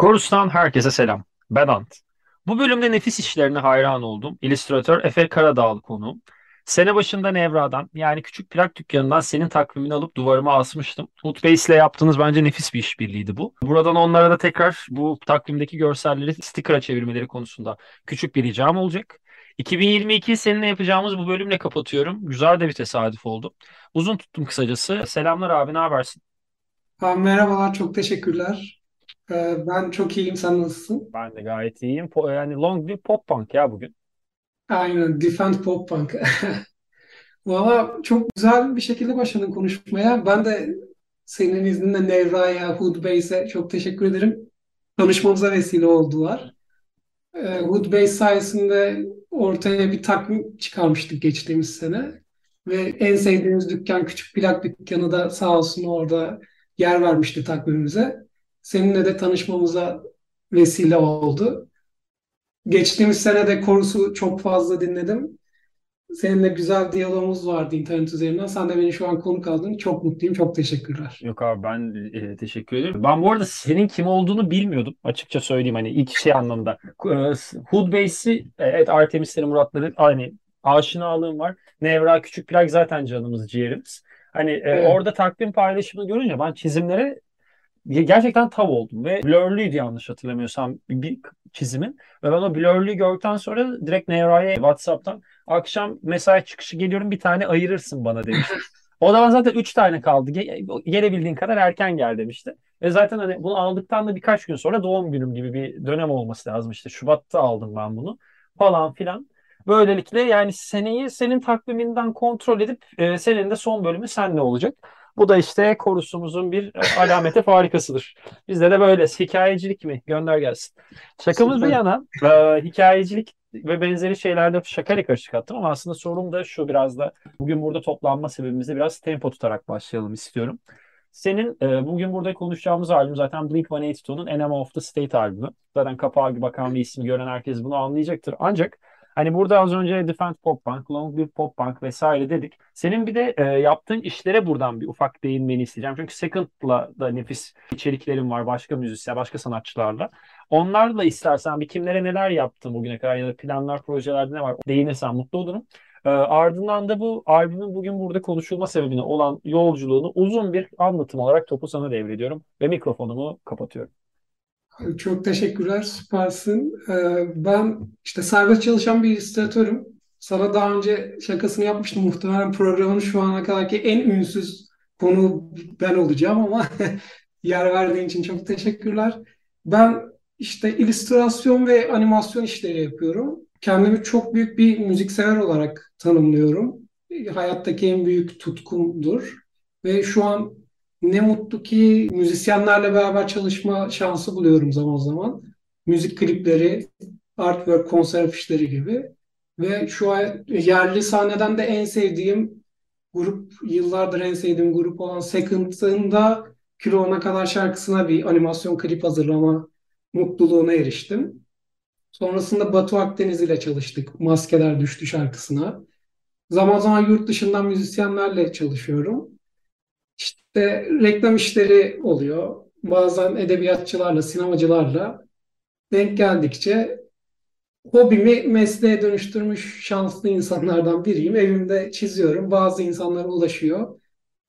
Korus'tan herkese selam. Ben Ant. Bu bölümde nefis işlerine hayran oldum. İllüstratör Efe Karadağlı konuğum. Sene başında Nevra'dan yani küçük plak dükkanından senin takvimini alıp duvarıma asmıştım. Hoodbase ile yaptığınız bence nefis bir işbirliğiydi bu. Buradan onlara da tekrar bu takvimdeki görselleri sticker'a çevirmeleri konusunda küçük bir ricam olacak. 2022 seninle yapacağımız bu bölümle kapatıyorum. Güzel de bir tesadüf oldu. Uzun tuttum kısacası. Selamlar abi ne habersin? Ha, merhabalar, çok teşekkürler. Ee, ben çok iyiyim, sen nasılsın? Ben de gayet iyiyim. Po- yani long bir pop punk ya bugün. Aynen, Defend Pop Punk. Valla çok güzel bir şekilde başladın konuşmaya. Ben de senin izninle Nevra'ya, Hoodbase'e çok teşekkür ederim. Tanışmamıza vesile oldular. Ee, Hoodbase sayesinde ortaya bir takvim çıkarmıştık geçtiğimiz sene. Ve en sevdiğimiz dükkan, küçük plak dükkanı da sağ olsun orada yer vermişti takvimimize. Seninle de tanışmamıza vesile oldu. Geçtiğimiz sene de Korus'u çok fazla dinledim. Seninle güzel diyalogumuz vardı internet üzerinden. Sen de beni şu an konuk aldın. Çok mutluyum. Çok teşekkürler. Yok abi ben e, teşekkür ederim. Ben bu arada senin kim olduğunu bilmiyordum. Açıkça söyleyeyim hani ilk şey anlamda. E, Hoodbase'i evet Artemis'lerin Muratları aynı aşinalığım var. Nevra Küçük Plak zaten canımız ciğerimiz. Hani e, Evet. orada takvim paylaşımını görünce ben çizimlere gerçekten tav oldum ve blurluydu yanlış hatırlamıyorsam bir çizimin. Ve ben o blurluyu gördükten sonra direkt Nevra'ya WhatsApp'tan akşam mesai çıkışı geliyorum bir tane ayırırsın bana demişti. O zaman zaten 3 tane kaldı. Ge- gelebildiğin kadar erken gel demişti. Ve zaten hani bunu aldıktan da birkaç gün sonra doğum günüm gibi bir dönem olması lazım. İşte Şubat'ta aldım ben bunu falan filan. Böylelikle yani seneyi senin takviminden kontrol edip e, senin de son bölümü senle olacak. Bu da işte korusumuzun bir e, alameti farikasıdır. Bizde de böyle hikayecilik mi? Gönder gelsin. Şakamız bir Süper. yana e, hikayecilik ve benzeri şeylerde şakayla karışık attım ama aslında sorum da şu biraz da bugün burada toplanma sebebimizi biraz tempo tutarak başlayalım istiyorum. Senin e, bugün burada konuşacağımız albüm zaten Blink-182'nin Enema of the State albümü. Zaten kapağı bakan bir isim gören herkes bunu anlayacaktır. Ancak hani burada az önce Defend Pop Punk, Long Live Pop Punk vesaire dedik. Senin bir de e, yaptığın işlere buradan bir ufak değinmeni isteyeceğim. Çünkü Second'la da nefis içeriklerim var başka müzisyen, başka sanatçılarla. Onlarla istersen bir kimlere neler yaptın bugüne kadar ya da planlar, projelerde ne var değinirsen mutlu olurum. Ee, ardından da bu albümün bugün burada konuşulma sebebine olan yolculuğunu uzun bir anlatım olarak topu sana devrediyorum ve mikrofonumu kapatıyorum. Çok teşekkürler. Süpersin. Ee, ben işte serbest çalışan bir illüstratörüm. Sana daha önce şakasını yapmıştım. Muhtemelen programın şu ana kadarki en ünsüz konu ben olacağım ama yer verdiğin için çok teşekkürler. Ben işte illüstrasyon ve animasyon işleri yapıyorum. Kendimi çok büyük bir müziksever olarak tanımlıyorum. Hayattaki en büyük tutkumdur. Ve şu an ne mutlu ki müzisyenlerle beraber çalışma şansı buluyorum zaman zaman. Müzik klipleri, artwork, konser afişleri gibi. Ve şu an yerli sahneden de en sevdiğim grup, yıllardır en sevdiğim grup olan Second'ın da Kilo kadar şarkısına bir animasyon klip hazırlama mutluluğuna eriştim. Sonrasında Batu Akdeniz ile çalıştık. Maskeler Düştü şarkısına. Zaman zaman yurt dışından müzisyenlerle çalışıyorum. İşte reklam işleri oluyor. Bazen edebiyatçılarla, sinemacılarla denk geldikçe hobimi mesleğe dönüştürmüş şanslı insanlardan biriyim. Evimde çiziyorum. Bazı insanlara ulaşıyor.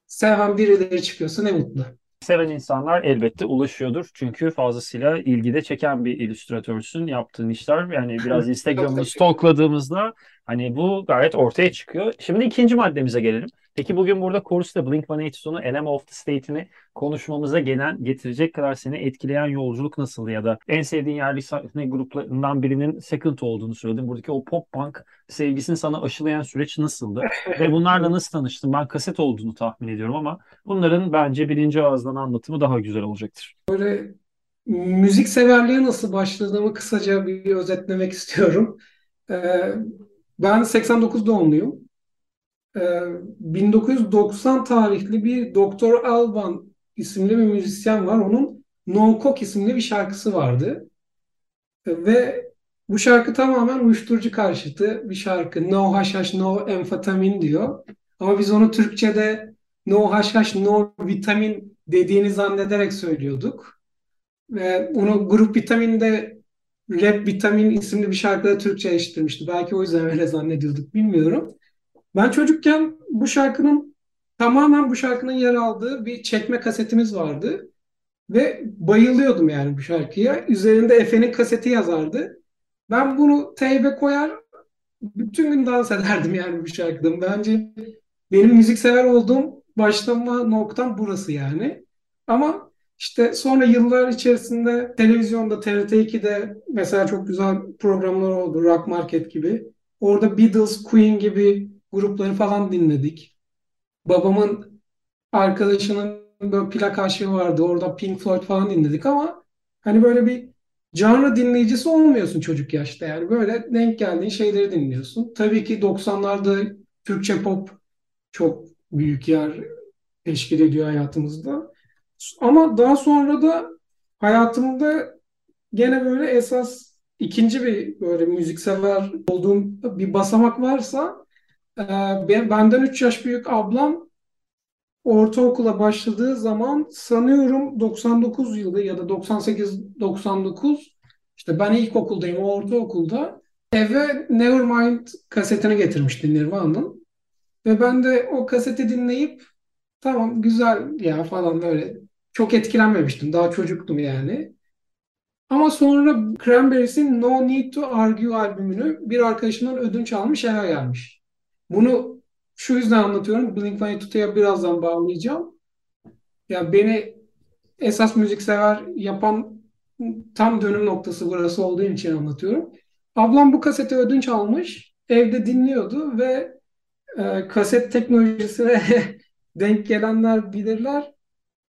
Seven birileri çıkıyorsa ne mutlu. Seven insanlar elbette ulaşıyordur. Çünkü fazlasıyla ilgide çeken bir illüstratörsün. Yaptığın işler yani biraz teşekkür stalkladığımızda hani bu gayet ortaya çıkıyor. Şimdi ikinci maddemize gelelim. Peki bugün burada Chorus'ta Blink-182'nin Enema of the State'ini konuşmamıza gelen, getirecek kadar seni etkileyen yolculuk nasıldı ya da en sevdiğin yerli sahne gruplarından birinin Second olduğunu söyledin. Buradaki o pop punk sevgisini sana aşılayan süreç nasıldı? Ve bunlarla nasıl tanıştın? Ben kaset olduğunu tahmin ediyorum ama bunların bence birinci ağızdan anlatımı daha güzel olacaktır. Böyle müzik severliğe nasıl başladığımı kısaca bir özetlemek istiyorum. Ee, ben 89 doğumluyum. Ee, 1990 tarihli bir Doktor Alban isimli bir müzisyen var. Onun Non-Coke isimli bir şarkısı vardı. Ee, Ve bu şarkı tamamen uyuşturucu karşıtı bir şarkı. No haşhaş, no amfetamin diyor. Ama biz onu Türkçe'de no haşhaş, no vitamin dediğini zannederek söylüyorduk. Ve onu Grup Vitamin'de Rap Vitamin isimli bir şarkıda Türkçeleştirmişti. Belki o yüzden öyle zannediyorduk bilmiyorum. Ben çocukken bu şarkının tamamen bu şarkının yer aldığı bir çekme kasetimiz vardı. Ve bayılıyordum yani bu şarkıya. Üzerinde Efe'nin kaseti yazardı. Ben bunu teybe koyar bütün gün dans ederdim yani bu şarkıda. Bence benim müziksever olduğum başlama noktam burası yani. Ama işte sonra yıllar içerisinde televizyonda TRT2'de mesela çok güzel programlar oldu. Rock Market gibi. Orada Beatles, Queen gibi grupları falan dinledik. Babamın arkadaşının böyle plak aşığı vardı. Orada Pink Floyd falan dinledik ama hani böyle bir canlı dinleyicisi olmuyorsun çocuk yaşta yani. Böyle denk geldiğin şeyleri dinliyorsun. Tabii ki 90'larda Türkçe pop çok büyük yer teşkil ediyor hayatımızda. Ama daha sonra da hayatımda gene böyle esas ikinci bir böyle müziksever olduğum bir basamak varsa e, benden 3 yaş büyük ablam ortaokula başladığı zaman sanıyorum 99 yılı ya da 98-99 işte ben ilkokuldayım o ortaokulda eve Nevermind kasetini getirmişti Nirvana'nın. Ve ben de o kaseti dinleyip tamam güzel ya falan böyle çok etkilenmemiştim. Daha çocuktum yani. Ama sonra Cranberries'in No Need to Argue albümünü bir arkadaşından ödünç almış eve gelmiş. Bunu şu yüzden anlatıyorum. Blink-182'ya birazdan bağlayacağım. Ya beni esas müziksever yapan tam dönüm noktası burası olduğu için anlatıyorum. Ablam bu kaseti ödünç almış. Evde dinliyordu ve e, kaset teknolojisine denk gelenler bilirler.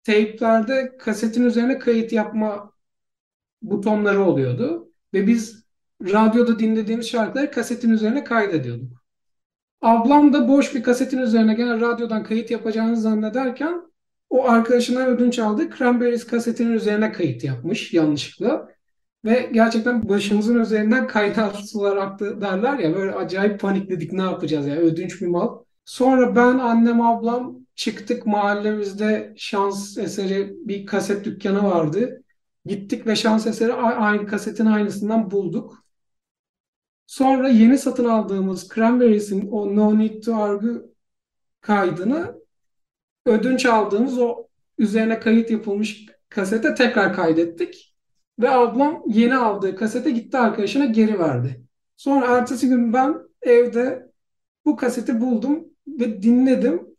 Teyplerde kasetin üzerine kayıt yapma butonları oluyordu. Ve biz radyoda dinlediğimiz şarkıları kasetin üzerine kaydediyorduk. Ablam da boş bir kasetin üzerine gene radyodan kayıt yapacağını zannederken o arkadaşına ödünç aldı. Cranberries kasetinin üzerine kayıt yapmış yanlışlıkla. Ve gerçekten başımızın üzerinden kaynar sular aktı derler ya böyle acayip panikledik ne yapacağız ya ödünç bir mal. Sonra ben, annem, ablam çıktık mahallemizde şans eseri bir kaset dükkanı vardı. Gittik ve şans eseri aynı kasetin aynısından bulduk. Sonra yeni satın aldığımız Cranberries'in o No Need to Argue kaydını ödünç aldığımız o üzerine kayıt yapılmış kasete tekrar kaydettik. Ve ablam yeni aldığı kasete gitti arkadaşına geri verdi. Sonra ertesi gün ben evde bu kaseti buldum ve dinledim.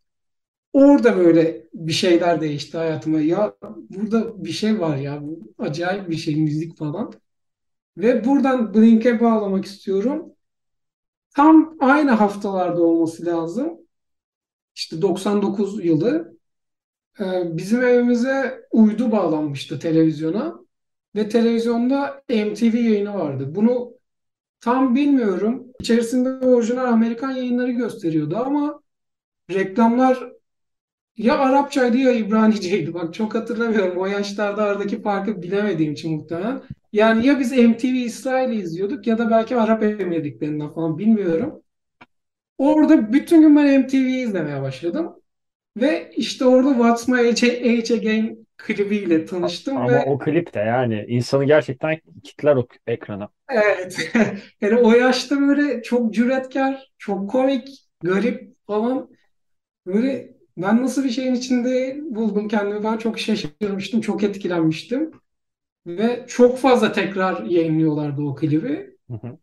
Orada böyle bir şeyler değişti hayatıma. Ya burada bir şey var ya. Acayip bir şey müzik falan. Ve buradan Blink'e bağlamak istiyorum. Tam aynı haftalarda olması lazım. İşte 99 yılı. Ee, bizim evimize uydu bağlanmıştı televizyona. Ve televizyonda MTV yayını vardı. Bunu tam bilmiyorum. İçerisinde orijinal Amerikan yayınları gösteriyordu ama reklamlar ya Arapçaydı ya İbraniceydi. Bak çok hatırlamıyorum. O yaşlarda aradaki farkı bilemediğim için muhtemelen. Yani ya biz MTV İsrail'i izliyorduk ya da belki Arap Emirliklerinden falan bilmiyorum. Orada bütün gün ben MTV'yi izlemeye başladım. Ve işte orada What's My Age, Age Again klibiyle tanıştım. Ama ve... o klip de yani insanı gerçekten kitler o ekrana. Evet. yani o yaşta böyle çok cüretkar, çok komik, garip falan. Böyle ben nasıl bir şeyin içinde buldum kendimi ben çok şaşırmıştım, çok etkilenmiştim. Ve çok fazla tekrar yayınlıyorlardı o klibi. Hı hı.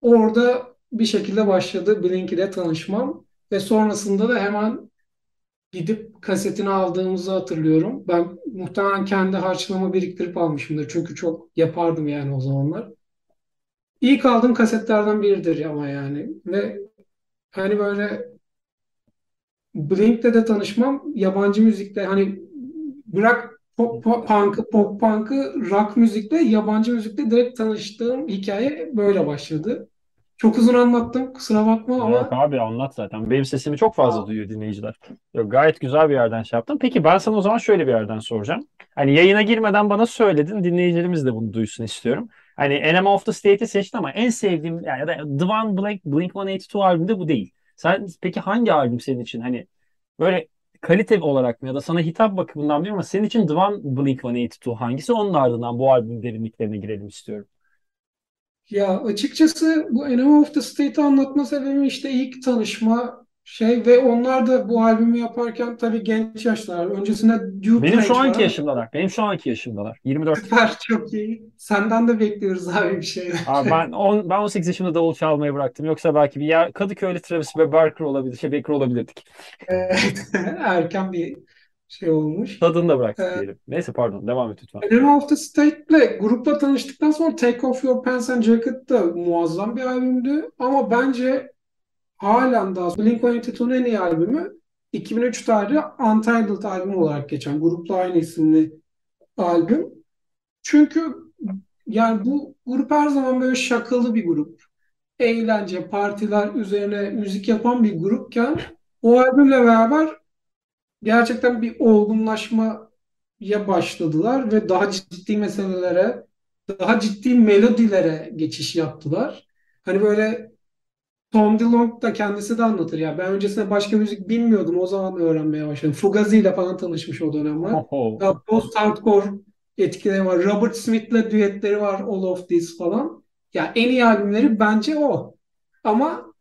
Orada bir şekilde başladı Blink ile tanışmam. Ve sonrasında da hemen gidip kasetini aldığımızı hatırlıyorum. Ben muhtemelen kendi harçlığımı biriktirip almışımdır. Çünkü çok yapardım yani o zamanlar. İlk aldığım kasetlerden biridir ama yani. Ve hani böyle Blink'le de tanışmam yabancı müzikle hani bırak pop, punk'ı, pop punk'ı rock müzikle, yabancı müzikle direkt tanıştığım hikaye böyle başladı. Çok uzun anlattım kusura bakma ama Yok abi anlat zaten. Benim sesimi çok fazla duyuyor dinleyiciler. Yok, gayet güzel bir yerden şey yaptın. Peki ben sana o zaman şöyle bir yerden soracağım. Hani yayına girmeden bana söyledin. Dinleyicilerimiz de bunu duysun istiyorum. Hani Enema of the State'i seçtin ama en sevdiğim yani ya da The One Blink, Blink-182 albümde bu değil. Sen peki hangi albüm senin için hani böyle kalite olarak mı ya da sana hitap bakımından bilmiyorum ama senin için The One Blink-182 hangisi? Onun ardından bu albümün derinliklerine girelim istiyorum. Ya açıkçası bu Enemy of the State'i anlatma sebebim işte ilk tanışma şey ve onlar da bu albümü yaparken tabii genç yaşlar. Öncesinde Duke Benim şu anki var. yaşımdalar. Benim şu anki yaşımdalar. 24. Süper çok iyi. Senden de bekliyoruz abi bir şeyler. Abi ben, on, ben 18 yaşımda davul çalmayı bıraktım. Yoksa belki bir yer Kadıköy'lü Travis ve Barker olabilir. Şey Baker olabilirdik. Evet, erken bir şey olmuş. Tadını da bıraktık Ee, diyelim. Neyse pardon devam et lütfen. Enemy of the State'le grupla tanıştıktan sonra Take Off Your Pants and Jacket da muazzam bir albümdü. Ama bence halen daha Blink-182'nin en iyi albümü 2003 tarihli Untitled albüm olarak geçen grupla aynı isimli albüm. Çünkü yani bu grup her zaman böyle şakalı bir grup. Eğlence, partiler üzerine müzik yapan bir grupken o albümle beraber gerçekten bir olgunlaşmaya başladılar ve daha ciddi meselelere, daha ciddi melodilere geçiş yaptılar. Hani böyle Tom DeLonge da kendisi de anlatır ya. Ben öncesinde başka müzik bilmiyordum. O zaman öğrenmeye başladım. Fugazi ile falan tanışmış o dönemler. Ya post hardcore etkileri var. Robert Smith'le düetleri var. All of This falan. Ya en iyi albümleri bence o. Ama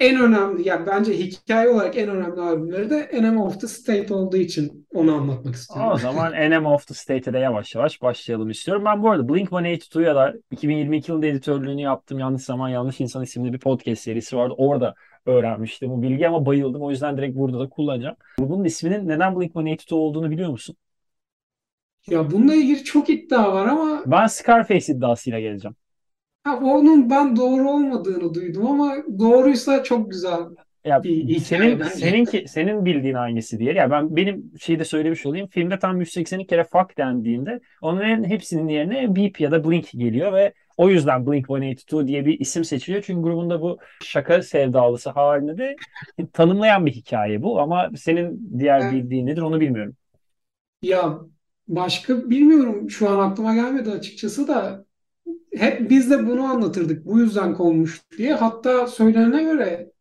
en önemli ya bence hikaye olarak en önemli albümleri de Enemy of the State olduğu için onu anlatmak istiyorum. O zaman Enemy of the State'e de yavaş yavaş başlayalım istiyorum. Ben bu arada Blink-182'ya da 2022 yılında editörlüğünü yaptım. Yanlış Zaman Yanlış İnsan isimli bir podcast serisi vardı. Orada öğrenmiştim bu bilgi ama bayıldım. O yüzden direkt burada da kullanacağım. Grubun isminin neden Blink-182 olduğunu biliyor musun? Ya bununla ilgili çok iddia var ama Ben Scarface iddiasıyla geleceğim. ha, onun ben doğru olmadığını duydum ama doğruysa çok güzel Ya senin bence. seninki senin bildiğin hangisi diye. Ya ben benim şeyi de söylemiş olayım. Filmde tam 180 kere fuck dendiğinde onların hepsinin yerine Beep ya da Blink geliyor ve o yüzden Blink-182 diye bir isim seçiliyor. Çünkü grubunda bu şaka sevdalısı halinde de tanımlayan bir hikaye bu ama senin diğer bildiğin nedir onu bilmiyorum. Ya başka bilmiyorum şu an aklıma gelmedi açıkçası da hep biz de bunu anlatırdık. Bu yüzden konmuş diye. Hatta söylenene göre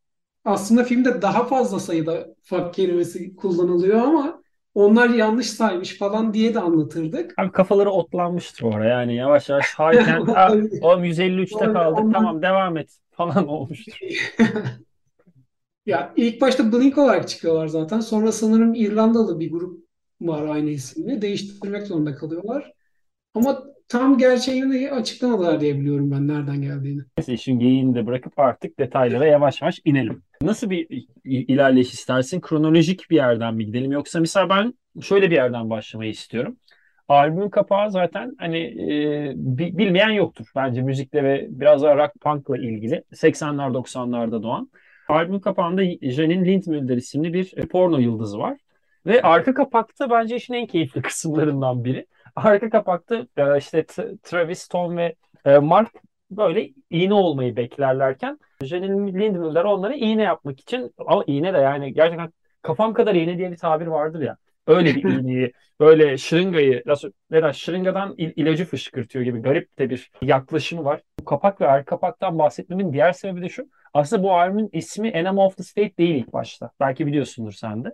aslında filmde daha fazla sayıda fuck kelimesi kullanılıyor ama onlar yanlış saymış falan diye de anlatırdık. Abi kafaları otlanmıştır oraya yani yavaş yavaş hayken "Aa, Olabilir. oğlum 153'te Olabilir. kaldık Onlar- tamam devam et falan olmuştur. Ya ilk başta Blink olarak çıkıyorlar zaten. Sonra sanırım İrlandalı bir grup var aynı isimli. Değiştirmek zorunda kalıyorlar. Ama tam gerçeğini açıklamadılar diye biliyorum ben nereden geldiğini. Neyse işin geyiğini de bırakıp artık detaylara yavaş yavaş inelim. Nasıl bir ilerleyiş istersin? Kronolojik bir yerden mi gidelim? Yoksa mesela ben şöyle bir yerden başlamayı istiyorum. Albümün kapağı zaten hani e, bi- bilmeyen yoktur bence müzikle ve biraz daha rock punk'la ilgili. 80'ler 90'larda doğan. Albümün kapağında Janine Lindmüller isimli bir porno yıldızı var. Ve arka kapakta bence işin en keyifli kısımlarından biri. Arka kapakta e, işte Travis, Tom ve e, Mark böyle iğne olmayı beklerlerken Janine Lindmüller onlara iğne yapmak için ama iğne de yani gerçekten kafam kadar iğne diye bir tabir vardır ya. Öyle bir iğneyi böyle şırıngayı nasıl neden şırıngadan il- ilacı fışkırtıyor gibi garip de bir yaklaşımı var. Kapak ve arka kapaktan bahsetmemin diğer sebebi de şu. Aslında bu albümün ismi Enemy of the State değil ilk başta. Belki biliyorsundur sen de.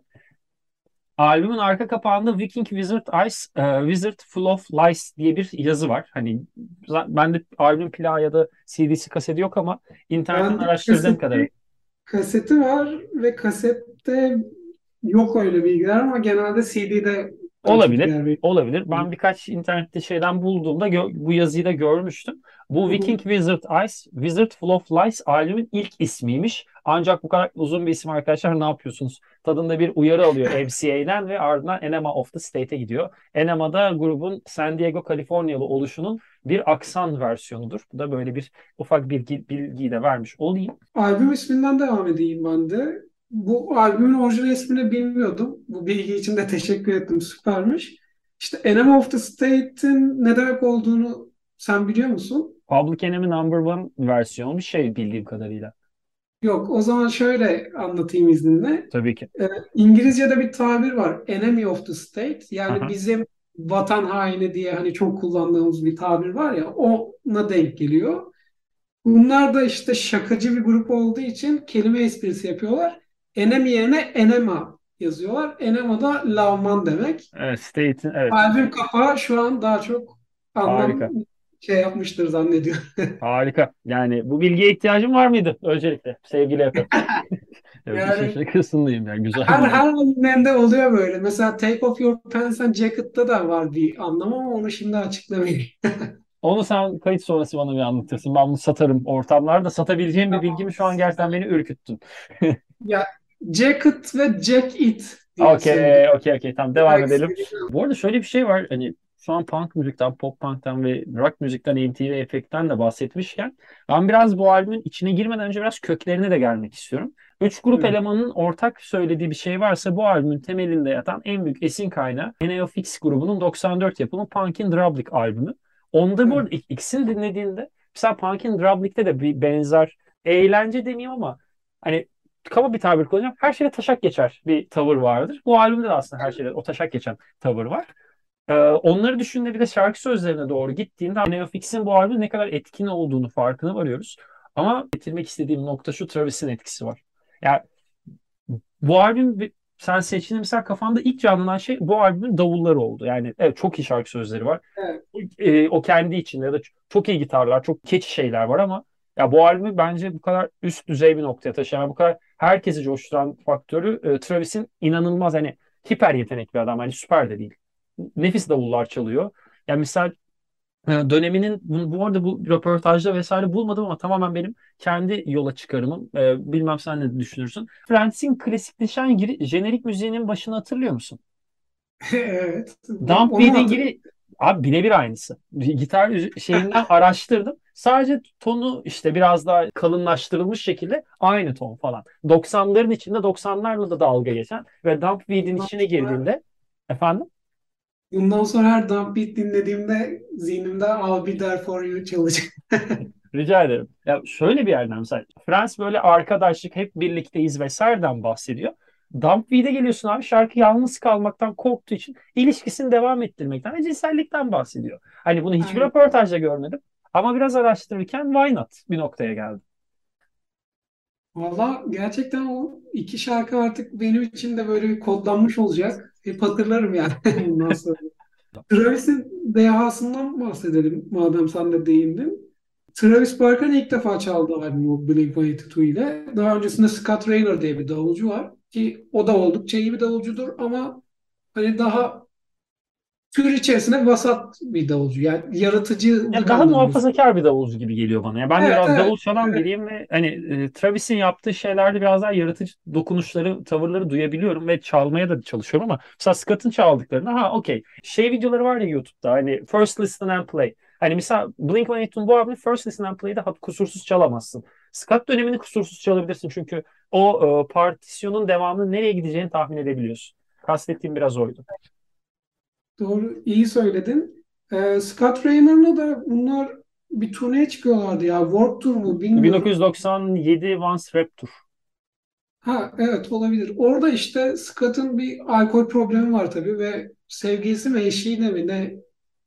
Albümün arka kapağında Viking Wizard Ice, e, Wizard Full of Lies diye bir yazı var. Hani ben de albüm plağı ya da CD'si kaseti yok ama internetten Ben araştırdığım kaseti, kadarıyla. kaseti var ve kasette yok öyle bilgiler ama genelde CD'de Olabilir, yer veriyor. olabilir. Ben birkaç internette şeyden bulduğumda bu yazıyı da görmüştüm. Bu. Viking Wizard Ice, Wizard Full of Lies albümün ilk ismiymiş. Ancak bu kadar uzun bir isim arkadaşlar ne yapıyorsunuz? Tadında bir uyarı alıyor MCA'den ve ardından Enema of the State'e gidiyor. Enema da grubun San Diego, Kaliforniyalı oluşunun bir aksan versiyonudur. Bu da böyle bir ufak bilgi, bilgiyi de vermiş olayım. Albüm isminden devam edeyim ben de. Bu albümün orijinal ismini bilmiyordum. Bu bilgi için de teşekkür ettim. Süpermiş. İşte Enemy of the State'in ne demek olduğunu sen biliyor musun? Public Enemy Number One versiyonu bir şey bildiğim kadarıyla. Yok, o zaman şöyle anlatayım izninle. Tabii ki. Ee, İngilizce'de bir tabir var. Enemy of the State. Yani Aha. bizim vatan haini diye hani çok kullandığımız bir tabir var ya ona denk geliyor. Bunlar da işte şakacı bir grup olduğu için kelime esprisi yapıyorlar. Enemy yerine enema yazıyorlar. Enema da lavman demek. Evet, State'in evet. Albüm kapağı şu an daha çok anlam Harika. şey yapmıştır zannediyorum. Harika. Yani bu bilgiye ihtiyacım var mıydı öncelikle sevgili Efe? Evet, işin Yani şakasındayım yani güzel her her albümlerinde oluyor böyle. Mesela Take Off Your Pants and Jacket'ta da var bir anlam ama onu şimdi açıklamayayım. Onu sen kayıt sonrası bana bir anlatırsın. Ben bunu satarım ortamlarda. Satabileceğim bir bilgimi şu an gerçekten beni ürküttün. Ya Jacket ve Jack It. Okey, okey, okey. Tamam devam Demek edelim. istediğim Bu arada şöyle bir şey var. Hani şu an punk müzikten, pop punk'tan ve rock müzikten, MTV efektten de bahsetmişken ben biraz bu albümün içine girmeden önce biraz köklerine de gelmek istiyorum. Üç grup Hı. elemanın ortak söylediği bir şey varsa bu albümün temelinde yatan en büyük esin kaynağı NeoFX grubunun 94 yapımı Punk in Drublic albümü. Onda bu Hı. arada ik- ikisini dinlediğinde mesela Punk in Drublic'te de bir benzer eğlence demeyeyim ama hani kaba bir tabir kullanacağım. Her şeyde taşak geçer bir tavır vardır. Bu albümde de aslında her şeyde o taşak geçen tavır var. Ee, onları düşündüğünde bir de şarkı sözlerine doğru gittiğinde Neofix'in bu albümde ne kadar etkin olduğunu farkına varıyoruz. Ama getirmek istediğim nokta şu Travis'in etkisi var. Yani bu albüm sen seçtiğinde mesela kafanda ilk canlanan şey bu albümün davulları oldu. Yani evet çok iyi şarkı sözleri var. Evet. Ee, o kendi içinde ya da çok iyi gitarlar, çok keçi şeyler var ama ya bu albümü bence bu kadar üst düzey bir noktaya taşıyan, bu kadar herkesi coşturan faktörü e, Travis'in inanılmaz hani hiper yetenekli bir adam. Hani süper de değil. Nefis davullar çalıyor. Yani misal e, döneminin bu, arada bu röportajda vesaire bulmadım ama tamamen benim kendi yola çıkarımım. E, bilmem sen ne düşünürsün. Friends'in klasikleşen giri, jenerik müziğinin başını hatırlıyor musun? Evet. Dump Beat'in giri abi birebir aynısı. Gitar şeyinden araştırdım. Sadece tonu işte biraz daha kalınlaştırılmış şekilde aynı ton falan. 90'ların içinde 90'larla da dalga geçen ve Dump Beat'in Bundan içine girdiğinde efendim bundan sonra her Dump Beat dinlediğimde zihnimde I'll Be There For You çalacak. Rica ederim. Ya şöyle bir yerden mesela Frans böyle arkadaşlık hep birlikteyiz vesaireden bahsediyor. Dump Beat'e geliyorsun abi şarkı yalnız kalmaktan korktuğu için ilişkisini devam ettirmekten ve cinsellikten bahsediyor. Hani bunu hiçbir Aynen. röportajda görmedim. Ama biraz araştırırken why not bir noktaya geldim. Valla gerçekten o iki şarkı artık benim için de böyle bir kodlanmış olacak. Hep hatırlarım yani bundan sonra. Travis'in dehasından bahsedelim madem sen de değindin. Travis Barker ilk defa çaldı albümü o Blink-182 ile. Daha öncesinde Scott Raynor diye bir davulcu var ki o da oldukça iyi bir davulcudur ama hani daha tür içerisinde vasat bir davulcu. Yani Ya yaratıcılık daha muhafazakar bir davulcu gibi geliyor bana. Ya ben Evet, biraz evet, davul çalan evet. biriyim ve hani e, Travis'in yaptığı şeylerde biraz daha yaratıcı dokunuşları, tavırları duyabiliyorum ve çalmaya da çalışıyorum ama mesela Scott'ın çaldıklarında ha okey. Şey videoları var ya YouTube'da hani first listen and play. Hani mesela Blink-182'nin bu albümü first listen and play'de kusursuz çalamazsın. Scott dönemini kusursuz çalabilirsin çünkü o e, partisyonun devamının nereye gideceğini tahmin edebiliyorsun. Kastettiğim biraz oydu. Doğru, iyi söyledin. Ee, Scott Raynor'la da bunlar bir turneye çıkıyorlardı ya. Warped Tour mu bilmiyorum. 1997 Once Rap Tour. Ha evet olabilir. Orada işte Scott'ın bir alkol problemi var tabii ve sevgilisi mi eşiyle mi ne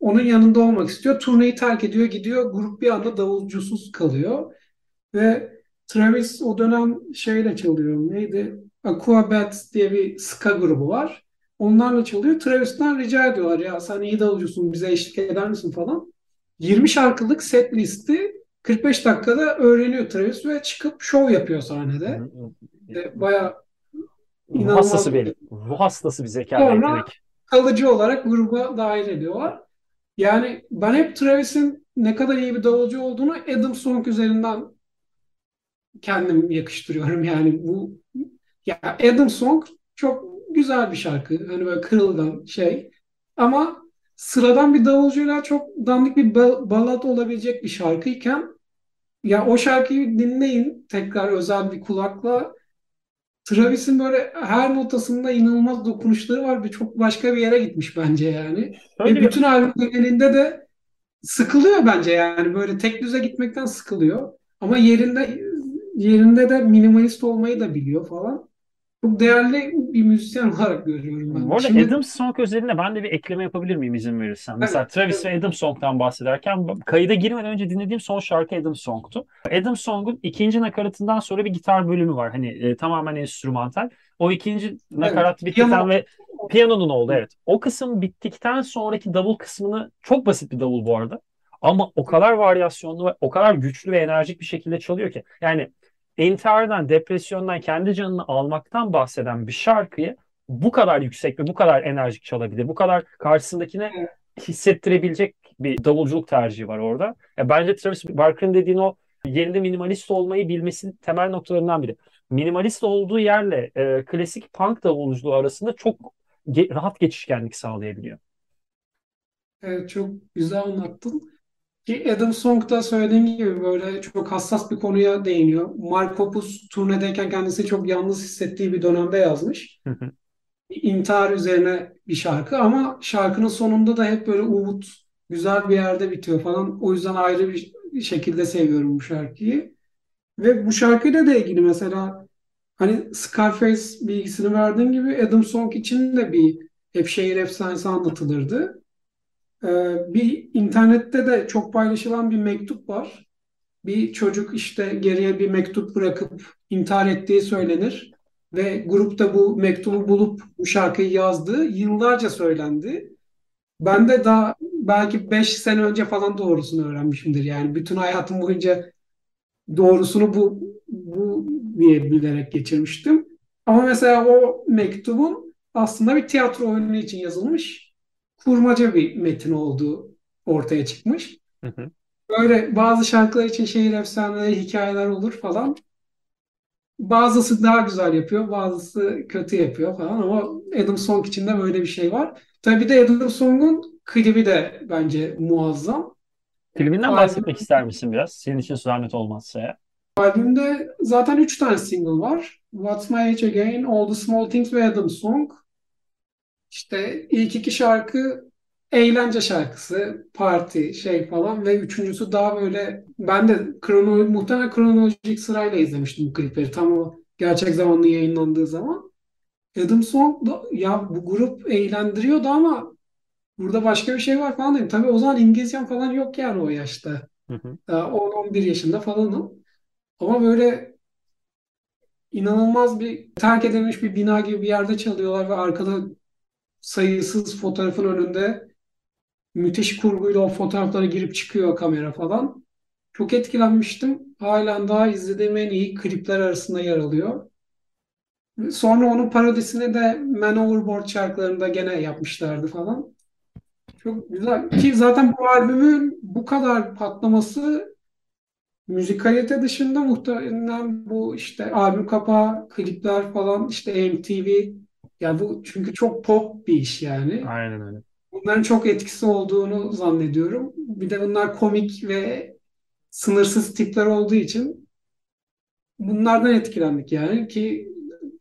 onun yanında olmak istiyor. Turneyi terk ediyor gidiyor. Grup bir anda davulcusuz kalıyor. Ve Travis o dönem şeyle çalıyor. Neydi? Aquabats diye bir ska grubu var. Onlarla çalıyor. Travis'ten rica ediyorlar ya sen iyi davulcusun bize eşlik eder misin falan. 20 şarkılık set listi 45 dakikada öğreniyor Travis ve çıkıp şov yapıyor sahnede. E, Bayağı Ruh inanılmaz hastası bir benim. Ruh hastası bir zeka Sonra- kalıcı olarak gruba dahil ediyorlar. Yani ben hep Travis'in ne kadar iyi bir davulcu olduğunu Adam Song üzerinden kendim yakıştırıyorum. Yani bu ya Adam Song çok güzel bir şarkı. Hani böyle kırılgan şey. Ama sıradan bir davulcuyla çok dandik bir ba- balat olabilecek bir şarkıyken ya o şarkıyı dinleyin tekrar özel bir kulakla. Travis'in böyle her notasında inanılmaz dokunuşları var ve çok başka bir yere gitmiş bence yani. Ve Şöyle bir bütün albüm genelinde de sıkılıyor bence yani böyle tek düze gitmekten sıkılıyor. Ama yerinde yerinde de minimalist olmayı da biliyor falan. Çok değerli bir müzisyen olarak görüyorum ben. Bu arada Şimdi Adam Song özelinde ben de bir ekleme yapabilir miyim izin verirsen? Mesela evet, Travis evet, ve Adam Song'dan bahsederken kayıda girmeden önce dinlediğim son şarkı Adam Song'tu. Adam Song'un ikinci nakaratından sonra bir gitar bölümü var. Hani e, tamamen enstrümantal. O ikinci evet. nakarat bittikten Piyano ve piyanonun oldu evet. O kısım bittikten sonraki davul kısmını çok basit bir davul bu arada. Ama o kadar varyasyonlu ve o kadar güçlü ve enerjik bir şekilde çalıyor ki. Yani intihardan, depresyondan, kendi canını almaktan bahseden bir şarkıyı bu kadar yüksek ve bu kadar enerjik çalabilir. Bu kadar karşısındakine hissettirebilecek bir davulculuk tercihi var orada. Ya bence Travis Barker'ın dediğin o yerinde minimalist olmayı bilmesinin temel noktalarından biri. Minimalist olduğu yerle e, klasik punk davulculuğu arasında çok ge- rahat geçişkenlik sağlayabiliyor. evet, çok güzel anlattın. Ki Adam Song da söylediğim gibi böyle çok hassas bir konuya değiniyor. Mark Hoppus turnedeyken kendisi çok yalnız hissettiği bir dönemde yazmış. İntihar üzerine bir şarkı ama şarkının sonunda da hep böyle umut güzel bir yerde bitiyor falan. O yüzden ayrı bir şekilde seviyorum bu şarkıyı. Ve bu şarkıyla da ilgili mesela hani Scarface bilgisini verdiğin gibi Adam Song için de bir hep şehir efsanesi anlatılırdı. Ee, bir internette de çok paylaşılan bir mektup var. Bir çocuk işte geriye bir mektup bırakıp intihar ettiği söylenir. Ve grupta bu mektubu bulup bu şarkıyı yazdığı yıllarca söylendi. Ben de daha belki 5 sene önce falan doğrusunu öğrenmişimdir. Yani bütün hayatım boyunca doğrusunu bu, bu diye bilerek geçirmiştim. Ama mesela o mektubun aslında bir tiyatro oyunu için yazılmış kurmaca bir metin olduğu ortaya çıkmış. hı hı. Böyle bazı şarkılar için şehir efsaneleri, hikayeler olur falan. Bazısı daha güzel yapıyor, bazısı kötü yapıyor falan ama Adam Song için de böyle bir şey var. Tabii bir de Adam Song'un klibi de bence muazzam. Filminden Albüm, bahsetmek ister misin biraz? Senin için zahmet olmazsa ya. albümde zaten üç tane single var. What's My Age Again, All the Small Things ve Adam Song. İşte ilk iki şarkı eğlence şarkısı, parti şey falan ve üçüncüsü daha böyle ben de krono, muhtemelen kronolojik sırayla izlemiştim bu klipleri tam o gerçek zamanlı yayınlandığı zaman. Adam Song da ya bu grup eğlendiriyordu ama burada başka bir şey var falan dedim. Tabii o zaman İngilizcem falan yok yani o yaşta. Hı hı. Daha 10-11 yaşında falanım. Ama böyle inanılmaz bir terk edilmiş bir bina gibi bir yerde çalıyorlar ve arkada sayısız fotoğrafın önünde müthiş kurguyla o fotoğraflara girip çıkıyor kamera falan. Çok etkilenmiştim. Halen daha izlediğim en iyi klipler arasında yer alıyor. Sonra onun parodisini de Man Overboard şarkılarında gene yapmışlardı falan. Çok güzel. Ki zaten bu albümün bu kadar patlaması müzikalite dışında muhtemelen bu işte albüm kapağı, klipler falan işte MTV ya bu çünkü çok pop bir iş yani. Aynen öyle. Bunların çok etkisi olduğunu zannediyorum. Bir de bunlar komik ve sınırsız tipler olduğu için bunlardan etkilendik yani ki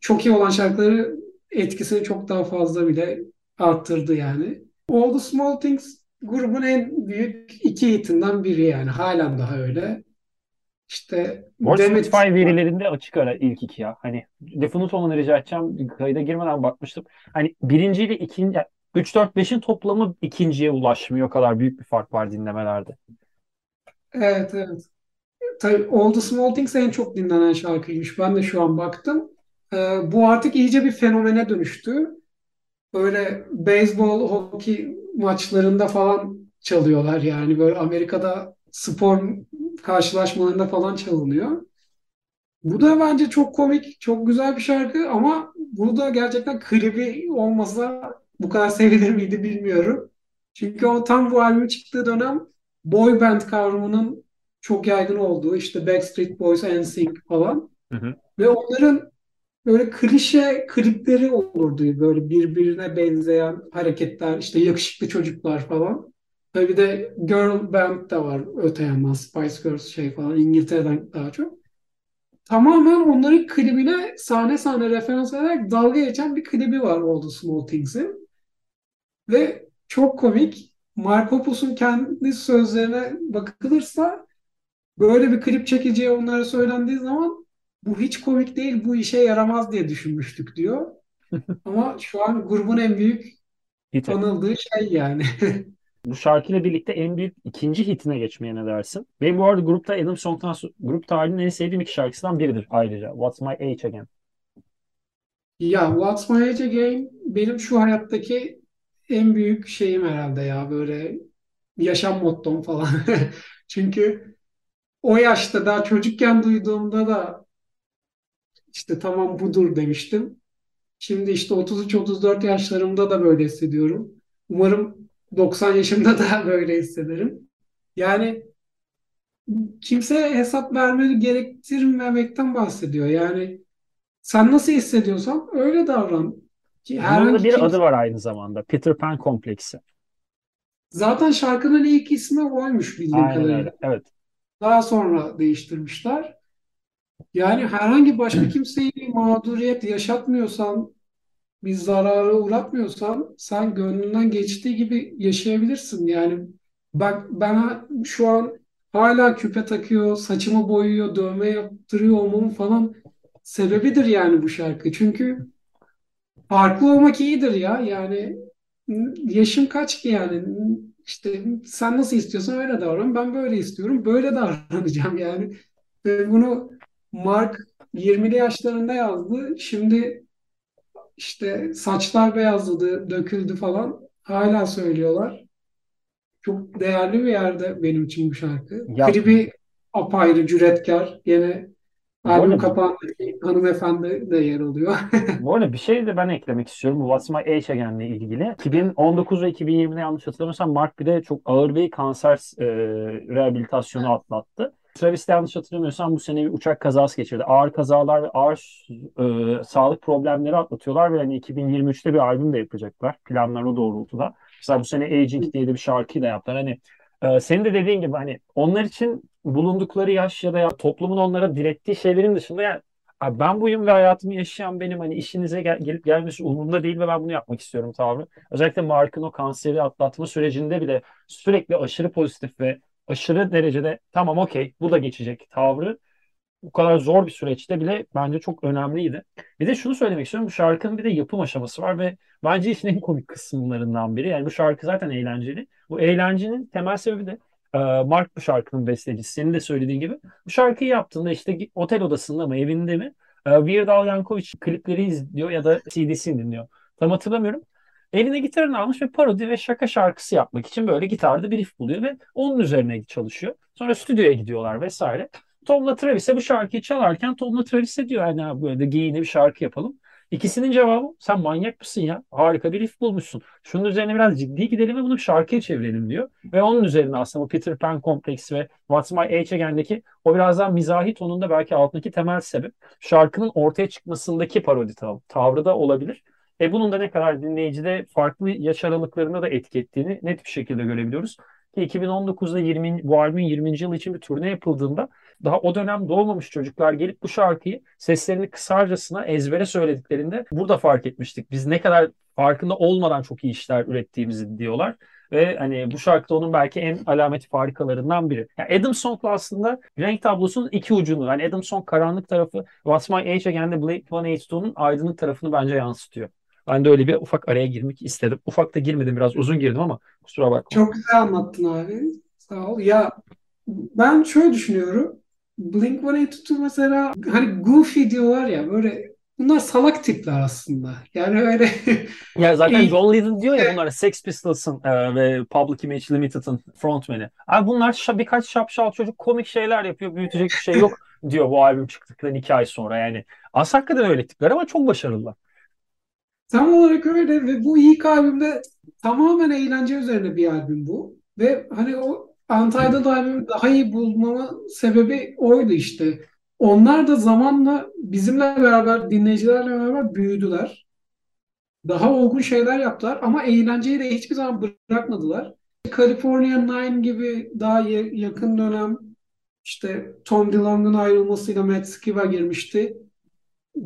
çok iyi olan şarkıları etkisini çok daha fazla bile arttırdı yani. All the Small Things grubun en büyük iki hitinden biri yani halen daha öyle. İşte Spotify verilerinde açık ara ilk iki ya. Hani Definite olmanı rica edeceğim. Kayda girmeden bakmıştım. Hani birinci ile ikinci 3 4 5'in toplamı ikinciye ulaşmıyor. O kadar büyük bir fark var dinlemelerde. evet evet. Tabii All the Small Things en çok dinlenen şarkıymış. Ben de şu an baktım. Ee, bu artık iyice bir fenomene dönüştü. Böyle beyzbol, hokey maçlarında falan çalıyorlar yani. Böyle Amerika'da spor karşılaşmalarında falan çalınıyor. Bu da bence çok komik, çok güzel bir şarkı ama bunu da gerçekten klibi olmasa bu kadar sevilir miydi bilmiyorum. Çünkü o tam bu albüm çıktığı dönem boy band kavramının çok yaygın olduğu işte Backstreet Boys, NSYNC falan Hı hı. ve onların böyle klişe klipleri olurdu böyle birbirine benzeyen hareketler işte yakışıklı çocuklar falan. Tabii bir de girl band de var öte yandan Spice Girls şey falan İngiltere'den daha çok. Tamamen onların klibine sahne sahne referans ederek dalga geçen bir klibi var the Small Things'in. Ve çok komik. Mark Hoppus'un kendi sözlerine bakılırsa böyle bir klip çekeceği onlara söylendiği zaman bu hiç komik değil, bu işe yaramaz diye düşünmüştük diyor. Ama şu an grubun en büyük Hit. anıldığı şey yani. Bu şarkıyla birlikte en büyük ikinci hitine geçmeye ne dersin? Benim bu arada grupta Adam Song'tan grup tarihinin en sevdiğim iki şarkısından biridir ayrıca. What's My Age Again. Ya What's My Age Again benim şu hayattaki en büyük şeyim herhalde ya böyle yaşam mottom falan. Çünkü o yaşta daha çocukken duyduğumda da işte tamam budur demiştim. Şimdi işte 33-34 yaşlarımda da böyle hissediyorum. Umarım 90 yaşımda da böyle hissederim. Yani kimseye hesap vermeni gerektirmemekten bahsediyor. Yani sen nasıl hissediyorsan öyle davran. Ki Bunun da bir kimse... adı var aynı zamanda. Peter Pan kompleksi. Zaten şarkının ilk ismi oymuş bildiğim Aynen kadarıyla. öyle. Evet. Daha sonra değiştirmişler. Yani herhangi başka kimseyi mağduriyet yaşatmıyorsan, bir zarara uğratmıyorsan sen gönlünden geçtiği gibi yaşayabilirsin. Yani bak ben şu an hala küpe takıyor, saçımı boyuyor, dövme yaptırıyor olmamın falan sebebidir yani bu şarkı. Çünkü farklı olmak iyidir ya. Yani yaşım kaç ki yani? İşte sen nasıl istiyorsan öyle davran. Ben böyle istiyorum. Böyle davranacağım yani. Bunu Mark 20'li yaşlarında yazdı. Şimdi işte saçlar beyazladı, döküldü falan. Hala söylüyorlar. Çok değerli bir yerde benim için bu şarkı. Ya, Klibi apayrı, cüretkar. Yine albüm kapağındaki hanımefendi de yer alıyor. Bu arada bir şey de ben eklemek istiyorum. Bu What's My Age Again'le ilgili. 2019 ve 2020'de yanlış hatırlamıyorsam Mark bir de çok ağır bir kanser e, rehabilitasyonu atlattı. Travis de yanlış hatırlamıyorsam bu sene bir uçak kazası geçirdi. Ağır kazalar ve ağır e, sağlık problemleri atlatıyorlar ve hani 2023'te bir albüm de yapacaklar. Planlar o doğrultuda. Mesela bu sene Aging diye de bir şarkıyı da yaptılar. Hani e, senin de dediğin gibi hani onlar için bulundukları yaş ya da ya, toplumun onlara direttiği şeylerin dışında yani Abi ben buyum ve hayatımı yaşayan benim hani işinize gel- gelip gelmesi umurumda değil ve ben bunu yapmak istiyorum tavrı. Özellikle Mark'ın o kanseri atlatma sürecinde bile sürekli aşırı pozitif ve aşırı derecede tamam okey bu da geçecek tavrı bu kadar zor bir süreçte bile bence çok önemliydi. Bir de şunu söylemek istiyorum. Bu şarkının bir de yapım aşaması var ve bence işin en komik kısımlarından biri. Yani bu şarkı zaten eğlenceli. Bu eğlencenin temel sebebi de e, Mark bu şarkının bestecisi. Senin de söylediğin gibi. Bu şarkıyı yaptığında işte otel odasında mı evinde mi e, Weird Al Yankovic klipleri izliyor ya da CD'sini dinliyor. Tam hatırlamıyorum. Eline gitarını almış ve parodi ve şaka şarkısı yapmak için böyle gitarda bir riff buluyor ve onun üzerine çalışıyor. Sonra stüdyoya gidiyorlar vesaire. Tom'la Travis'e bu şarkıyı çalarken Tom'la Travis'e diyor yani "Ha, böyle giyine bir şarkı yapalım. İkisinin cevabı sen manyak mısın ya? Harika bir riff bulmuşsun. Şunun üzerine biraz ciddi gidelim ve bunu şarkıya çevirelim diyor. Ve onun üzerine aslında bu Peter Pan kompleksi ve What's My Age Again'deki o biraz daha mizahi tonunda belki altındaki temel sebep şarkının ortaya çıkmasındaki parodi tav- tavrı da olabilir. E bunun da ne kadar dinleyicide farklı yaş aralıklarında da etki ettiğini net bir şekilde görebiliyoruz. Ki 2019'da 20, bu albümün 20. yılı için bir turne yapıldığında daha o dönem doğmamış çocuklar gelip bu şarkıyı seslerini kısarcasına ezbere söylediklerinde burada fark etmiştik. Biz ne kadar farkında olmadan çok iyi işler ürettiğimizi diyorlar. Ve hani bu şarkı da onun belki en alameti farikalarından biri. Yani Adam Song'la aslında renk tablosunun iki ucunu. Yani Adam Song karanlık tarafı, What's My Age Again'de Blink-182'nin aydınlık tarafını bence yansıtıyor. Ben de öyle bir ufak araya girmek istedim. Ufak da girmedim biraz uzun girdim ama kusura bakma. Çok güzel anlattın abi. Sağ ol. Ya ben şöyle düşünüyorum. Blink-182 mesela hani goofy diyorlar ya böyle bunlar salak tipler aslında. Yani öyle Ya zaten. John Lydon diyor ya bunlar Sex Pistols'ın e, ve Public Image Limited'ın frontman'i. Abi bunlar şa- birkaç şapşal çocuk komik şeyler yapıyor. Büyütecek bir şey yok diyor bu albüm çıktıktan iki ay sonra yani. Aslında hakikaten öyle tipler ama çok başarılılar. Tam olarak öyle ve bu ilk albümde tamamen eğlence üzerine bir albüm bu. Ve hani o Untitled albümü daha iyi bulmama sebebi oydu işte. Onlar da zamanla bizimle beraber, dinleyicilerle beraber büyüdüler. Daha olgun şeyler yaptılar ama eğlenceyi de hiçbir zaman bırakmadılar. California Nine gibi daha ya- yakın dönem işte Tom DeLonge'un ayrılmasıyla Matt Skiba girmişti.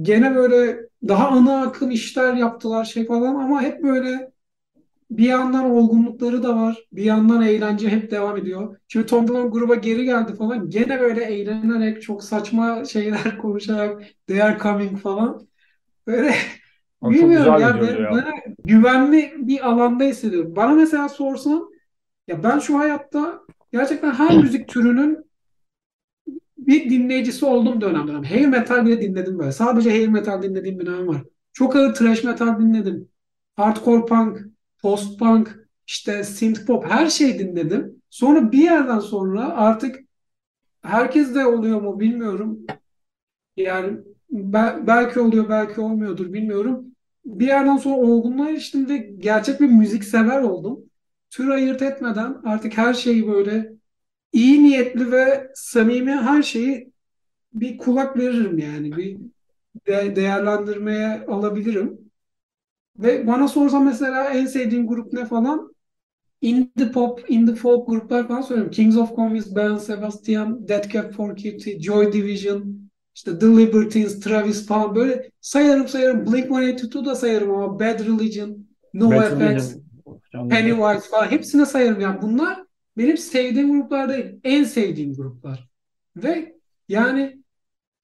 Gene böyle daha ana akım işler yaptılar şey falan ama hep böyle bir yandan olgunlukları da var. Bir yandan eğlence hep devam ediyor. Şimdi Tom Blom gruba geri geldi falan. Gene böyle eğlenerek çok saçma şeyler konuşarak they are coming falan. Böyle Abi bilmiyorum ya, ben, ya. ben güvenli bir alanda hissediyorum. Bana mesela sorsan ya ben şu hayatta gerçekten her müzik türünün bir dinleyicisi olduğum dönem dönem. Heavy metal bile dinledim böyle. Sadece heavy metal dinlediğim bir dönem var. Çok ağır thrash metal dinledim. Hardcore punk, post punk, işte synth pop her şeyi dinledim. Sonra bir yerden sonra artık herkes de oluyor mu bilmiyorum. Yani be- belki oluyor belki olmuyordur bilmiyorum. Bir yerden sonra olgunluğa eriştim ve gerçek bir müzik sever oldum. Tür ayırt etmeden artık her şeyi böyle iyi niyetli ve samimi her şeyi bir kulak veririm yani. Bir de- değerlendirmeye alabilirim. Ve bana sorsan mesela en sevdiğim grup ne falan? Indie pop, indie folk gruplar falan söylüyorum. Kings of Convenience, Belle Sebastian, Death Cab for Cutie, Joy Division, işte The Libertines, Travis falan böyle sayarım sayarım. Blink-182 da sayarım ama Bad Religion, No Bad FX. Pennywise falan hepsine sayarım. Yani bunlar benim sevdiğim gruplar değil, en sevdiğim gruplar. Ve yani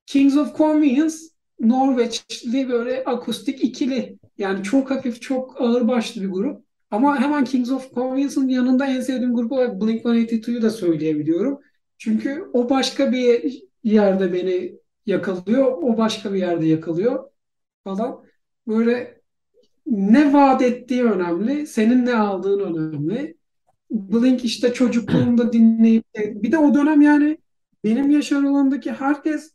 Kings of Convenience Norveçli böyle akustik ikili. Yani çok hafif, çok ağırbaşlı bir grup. Ama hemen Kings of Convenience'ın yanında en sevdiğim grup olarak Blink-182'yu da söyleyebiliyorum. Çünkü o başka bir yerde beni yakalıyor, o başka bir yerde yakalıyor falan. Böyle ne vaat ettiği önemli, senin ne aldığın önemli. Blink işte çocukluğumda dinleyip bir de o dönem yani benim yaş aralığındaki herkes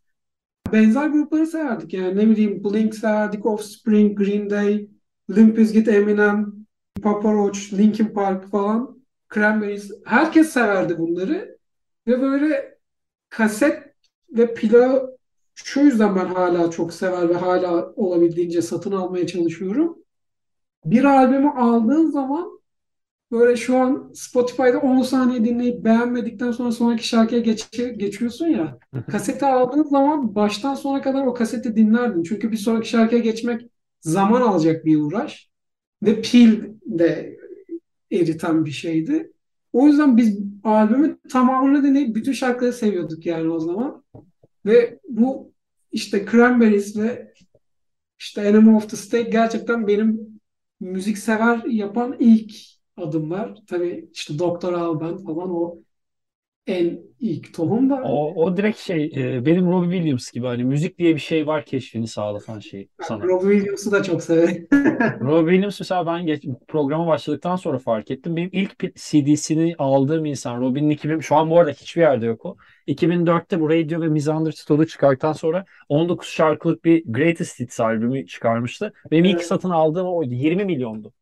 benzer grupları severdik. Yani ne bileyim Blink severdik, Offspring, Green Day, Limp Bizkit, Eminem, Papa Roach, Linkin Park falan, Cranberries. Herkes severdi bunları. Ve böyle kaset ve plak şu yüzden ben hala çok sever ve hala olabildiğince satın almaya çalışıyorum. Bir albümü aldığın zaman böyle şu an Spotify'da 10 saniye dinleyip beğenmedikten sonra sonraki şarkıya geç, geçiyorsun ya. Kaseti aldığın zaman baştan sona kadar o kaseti dinlerdin. Çünkü bir sonraki şarkıya geçmek zaman alacak bir uğraş. Ve pil de eriten bir şeydi. O yüzden biz albümü tamamını dinleyip bütün şarkıları seviyorduk yani o zaman. Ve bu işte Cranberries ve işte Enemy of the State gerçekten benim müzik sever yapan ilk adımlar. Tabii işte Doktor Alban falan o en ilk tohum da. O, o direkt şey e, benim Robbie Williams gibi hani müzik diye bir şey var keşfini sağlatan şey sana. Robbie Williams'ı da çok severim. Robbie Williams mesela ben geç, programa başladıktan sonra fark ettim. Benim ilk CD'sini aldığım insan Robin'in 2000 şu an bu arada hiçbir yerde yok o. 2004'te bu Radio ve Misunderstood'u çıkarttıktan sonra 19 şarkılık bir Greatest Hits albümü çıkarmıştı. Benim ilk Evet. satın aldığım oydu. 20 milyondu.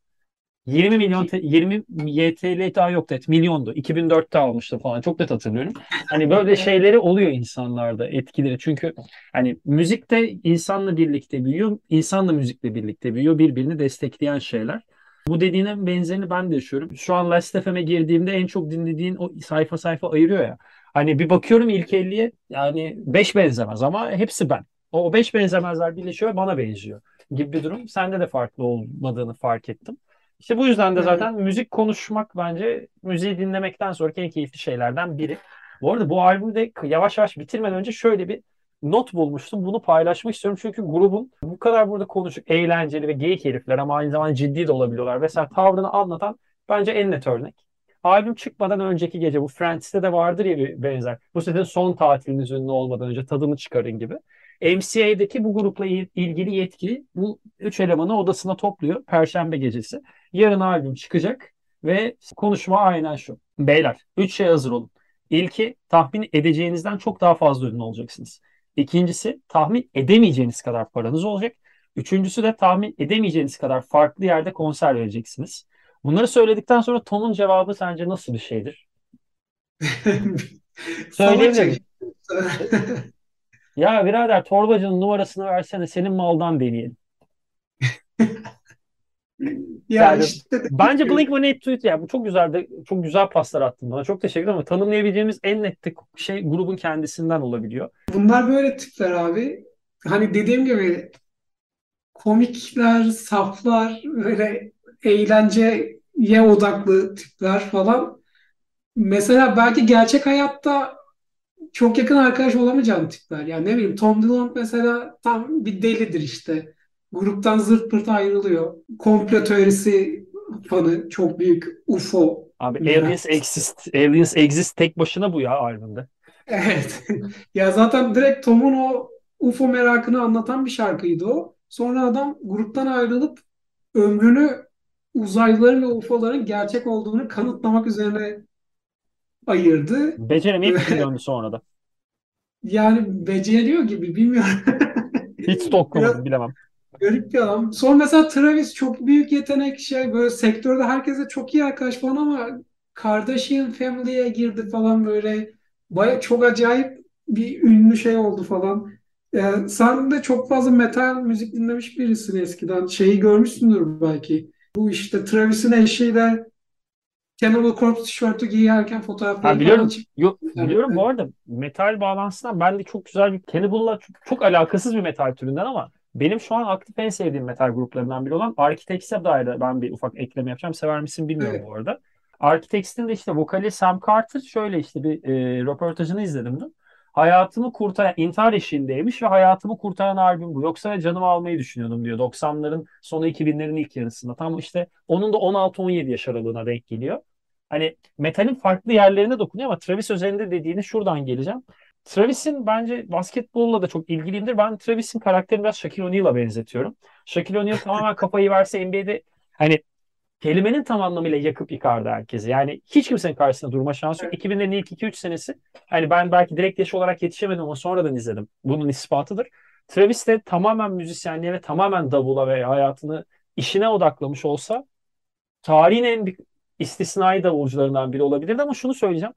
20 milyon te- 20 YTL daha yok net milyondu. 2004'te almıştım falan. Çok net hatırlıyorum. Hani böyle şeyleri oluyor insanlarda etkileri. Çünkü hani müzik de insanla birlikte büyüyor. İnsan da müzikle birlikte büyüyor. Birbirini destekleyen şeyler. Bu dediğine benzerini ben de yaşıyorum. Şu an Last FM'e girdiğimde en çok dinlediğin o sayfa sayfa ayırıyor ya. Hani bir bakıyorum ilk 50'ye yani 5 benzemez ama hepsi ben. O 5 benzemezler birleşiyor bana benziyor gibi bir durum. Sende de farklı olmadığını fark ettim. İşte bu yüzden de Evet. zaten müzik konuşmak bence müziği dinlemekten sonraki en keyifli şeylerden biri. Bu arada bu albümü de yavaş yavaş bitirmeden önce şöyle bir not bulmuştum. Bunu paylaşmak istiyorum çünkü grubun bu kadar burada konuşup eğlenceli ve geyik herifler ama aynı zamanda ciddi de olabiliyorlar vesaire tavrını anlatan bence en net örnek. Albüm çıkmadan önceki gece bu Friends'te de vardır ya bir benzer. Bu sefer son tatiliniz ünlü olmadan önce tadını çıkarın gibi. MCA'deki bu grupla il- ilgili yetkili bu üç elemanı odasına topluyor Perşembe gecesi. Yarın albüm çıkacak ve konuşma aynen şu. Beyler, üç şey hazır olun. İlki tahmin edeceğinizden çok daha fazla ünlü olacaksınız. İkincisi tahmin edemeyeceğiniz kadar paranız olacak. Üçüncüsü de tahmin edemeyeceğiniz kadar farklı yerde konser vereceksiniz. Bunları söyledikten sonra Tom'un cevabı sence nasıl bir şeydir? Söyleyebilir? Ya birader torbacının numarasını versene senin maldan deneyelim. Ya Yani işte Bence Blink-182 ya bu çok güzel de çok güzel paslar attın bana. Çok teşekkür ederim ama tanımlayabileceğimiz en net şey grubun kendisinden olabiliyor. bunlar böyle tipler abi. Hani dediğim gibi komikler, saflar, böyle eğlence ye odaklı tipler falan. Mesela belki gerçek hayatta çok yakın arkadaş olamayacağın tipler. Yani ne bileyim Tom DeLonge mesela tam bir delidir işte. Gruptan zırt pırt ayrılıyor. Komplo teorisi fanı çok büyük UFO. Abi Aliens Exist. Aliens Exist tek başına bu ya albümde. Evet. ya zaten direkt Tom'un o UFO merakını anlatan bir şarkıydı o. Sonra adam gruptan ayrılıp ömrünü uzaylıların ve UFO'ların gerçek olduğunu kanıtlamak üzerine ayırdı. Beceremeyip döndü sonra da. Yani beceriyor gibi bilmiyorum. Hiç stalklamadım bilemem. Garip bir adam. Son mesela Travis çok büyük yetenek şey böyle sektörde herkese çok iyi arkadaş falan ama Kardashian Family'ye girdi falan böyle baya çok acayip bir ünlü şey oldu falan. Yani sen de çok fazla metal müzik dinlemiş birisin eskiden. Şeyi görmüşsündür belki. Bu işte Travis'in eşiyle Cannibal Corpse tişörtü giyerken fotoğrafları ha, biliyorum. Yok, biliyorum bu arada metal bağlantısından ben de çok güzel bir Cannibal'la çok, çok alakasız bir metal türünden ama benim şu an aktif en sevdiğim metal gruplarından biri olan Architects'e dair ben bir ufak ekleme yapacağım. Sever misin bilmiyorum evet. bu arada. Architects'in de işte vokali Sam Carter şöyle işte bir e, röportajını izledim dün. Hayatımı kurtaran, intihar eşiğindeymiş ve hayatımı kurtaran albüm bu. Yoksa canımı almayı düşünüyordum diyor. 90'ların sonu 2000'lerin ilk yarısında. Tam işte onun da 16-17 yaş aralığına denk geliyor. Hani metalin farklı yerlerine dokunuyor ama Travis özelinde dediğini şuradan geleceğim. Travis'in bence basketbolla da çok ilgiliyimdir. Ben Travis'in karakterini biraz Shaquille O'Neal'a benzetiyorum. Shaquille O'Neal tamamen kafayı verse NBA'de hani kelimenin tam anlamıyla yakıp yıkardı herkesi. Yani hiç kimsenin karşısında durma şansı yok. 2000'lerin ilk 2-3 senesi hani ben belki direkt yaş olarak yetişemedim ama sonradan izledim. Bunun ispatıdır. Travis de tamamen müzisyenliğe ve tamamen davula ve hayatını işine odaklamış olsa tarihin en istisnai davulcularından biri olabilirdi ama şunu söyleyeceğim.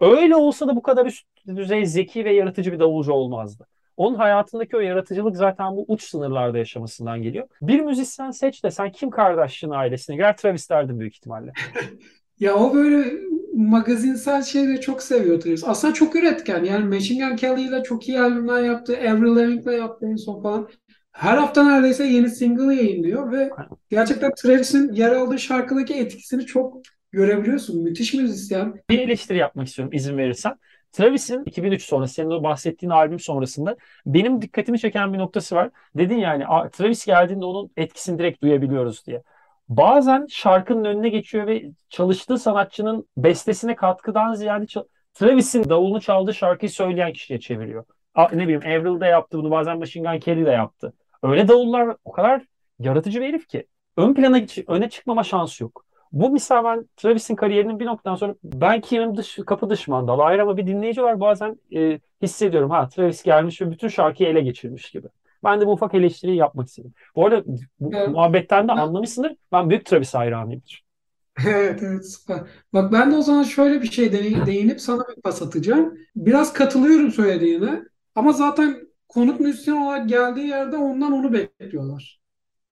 Öyle olsa da bu kadar üst düzey zeki ve yaratıcı bir davulcu olmazdı. Onun hayatındaki o yaratıcılık zaten bu uç sınırlarda yaşamasından geliyor. Bir müzisyen seç de sen Kim Kardashian ailesine girer Travis derdin büyük ihtimalle. ya o böyle magazinsel şeyleri çok seviyor Travis. Aslında çok üretken. Yani Machine Gun Kelly ile çok iyi albümler yaptı. Avril Lavigne'le yaptı en son falan. Her hafta neredeyse yeni single yayınlıyor ve gerçekten Travis'in yer aldığı şarkıdaki etkisini çok görebiliyorsun. Müthiş müzisyen. Bir eleştiri yapmak istiyorum izin verirsen. Travis'in 2003 sonrası senin o bahsettiğin albüm sonrasında benim dikkatimi çeken bir noktası var. Dedin yani Travis geldiğinde onun etkisini direkt duyabiliyoruz diye. Bazen şarkının önüne geçiyor ve çalıştığı sanatçının bestesine katkıdan ziyade Travis'in davulunu çaldığı şarkıyı söyleyen kişiye çeviriyor. Ne bileyim Avril de yaptı bunu bazen Machine Gun Kelly de yaptı. Öyle davullar o kadar yaratıcı bir herif ki. Ön plana öne çıkmama şansı yok. Bu misal ben Travis'in kariyerinin bir noktadan sonra ben kimim dış, kapı dış mandalı ayrı ama bir dinleyici var bazen e, hissediyorum ha Travis gelmiş ve bütün şarkıyı ele geçirmiş gibi. Ben de bu ufak eleştiriyi yapmak istedim. Bu arada bu evet. muhabbetten de anlamışsındır. Ben büyük Travis hayranıyımdır. Evet, evet süper. Bak ben de o zaman şöyle bir şey değinip sana bir pas atacağım. Biraz katılıyorum söylediğine ama zaten konuk müzisyen olarak geldiği yerde ondan onu bekliyorlar.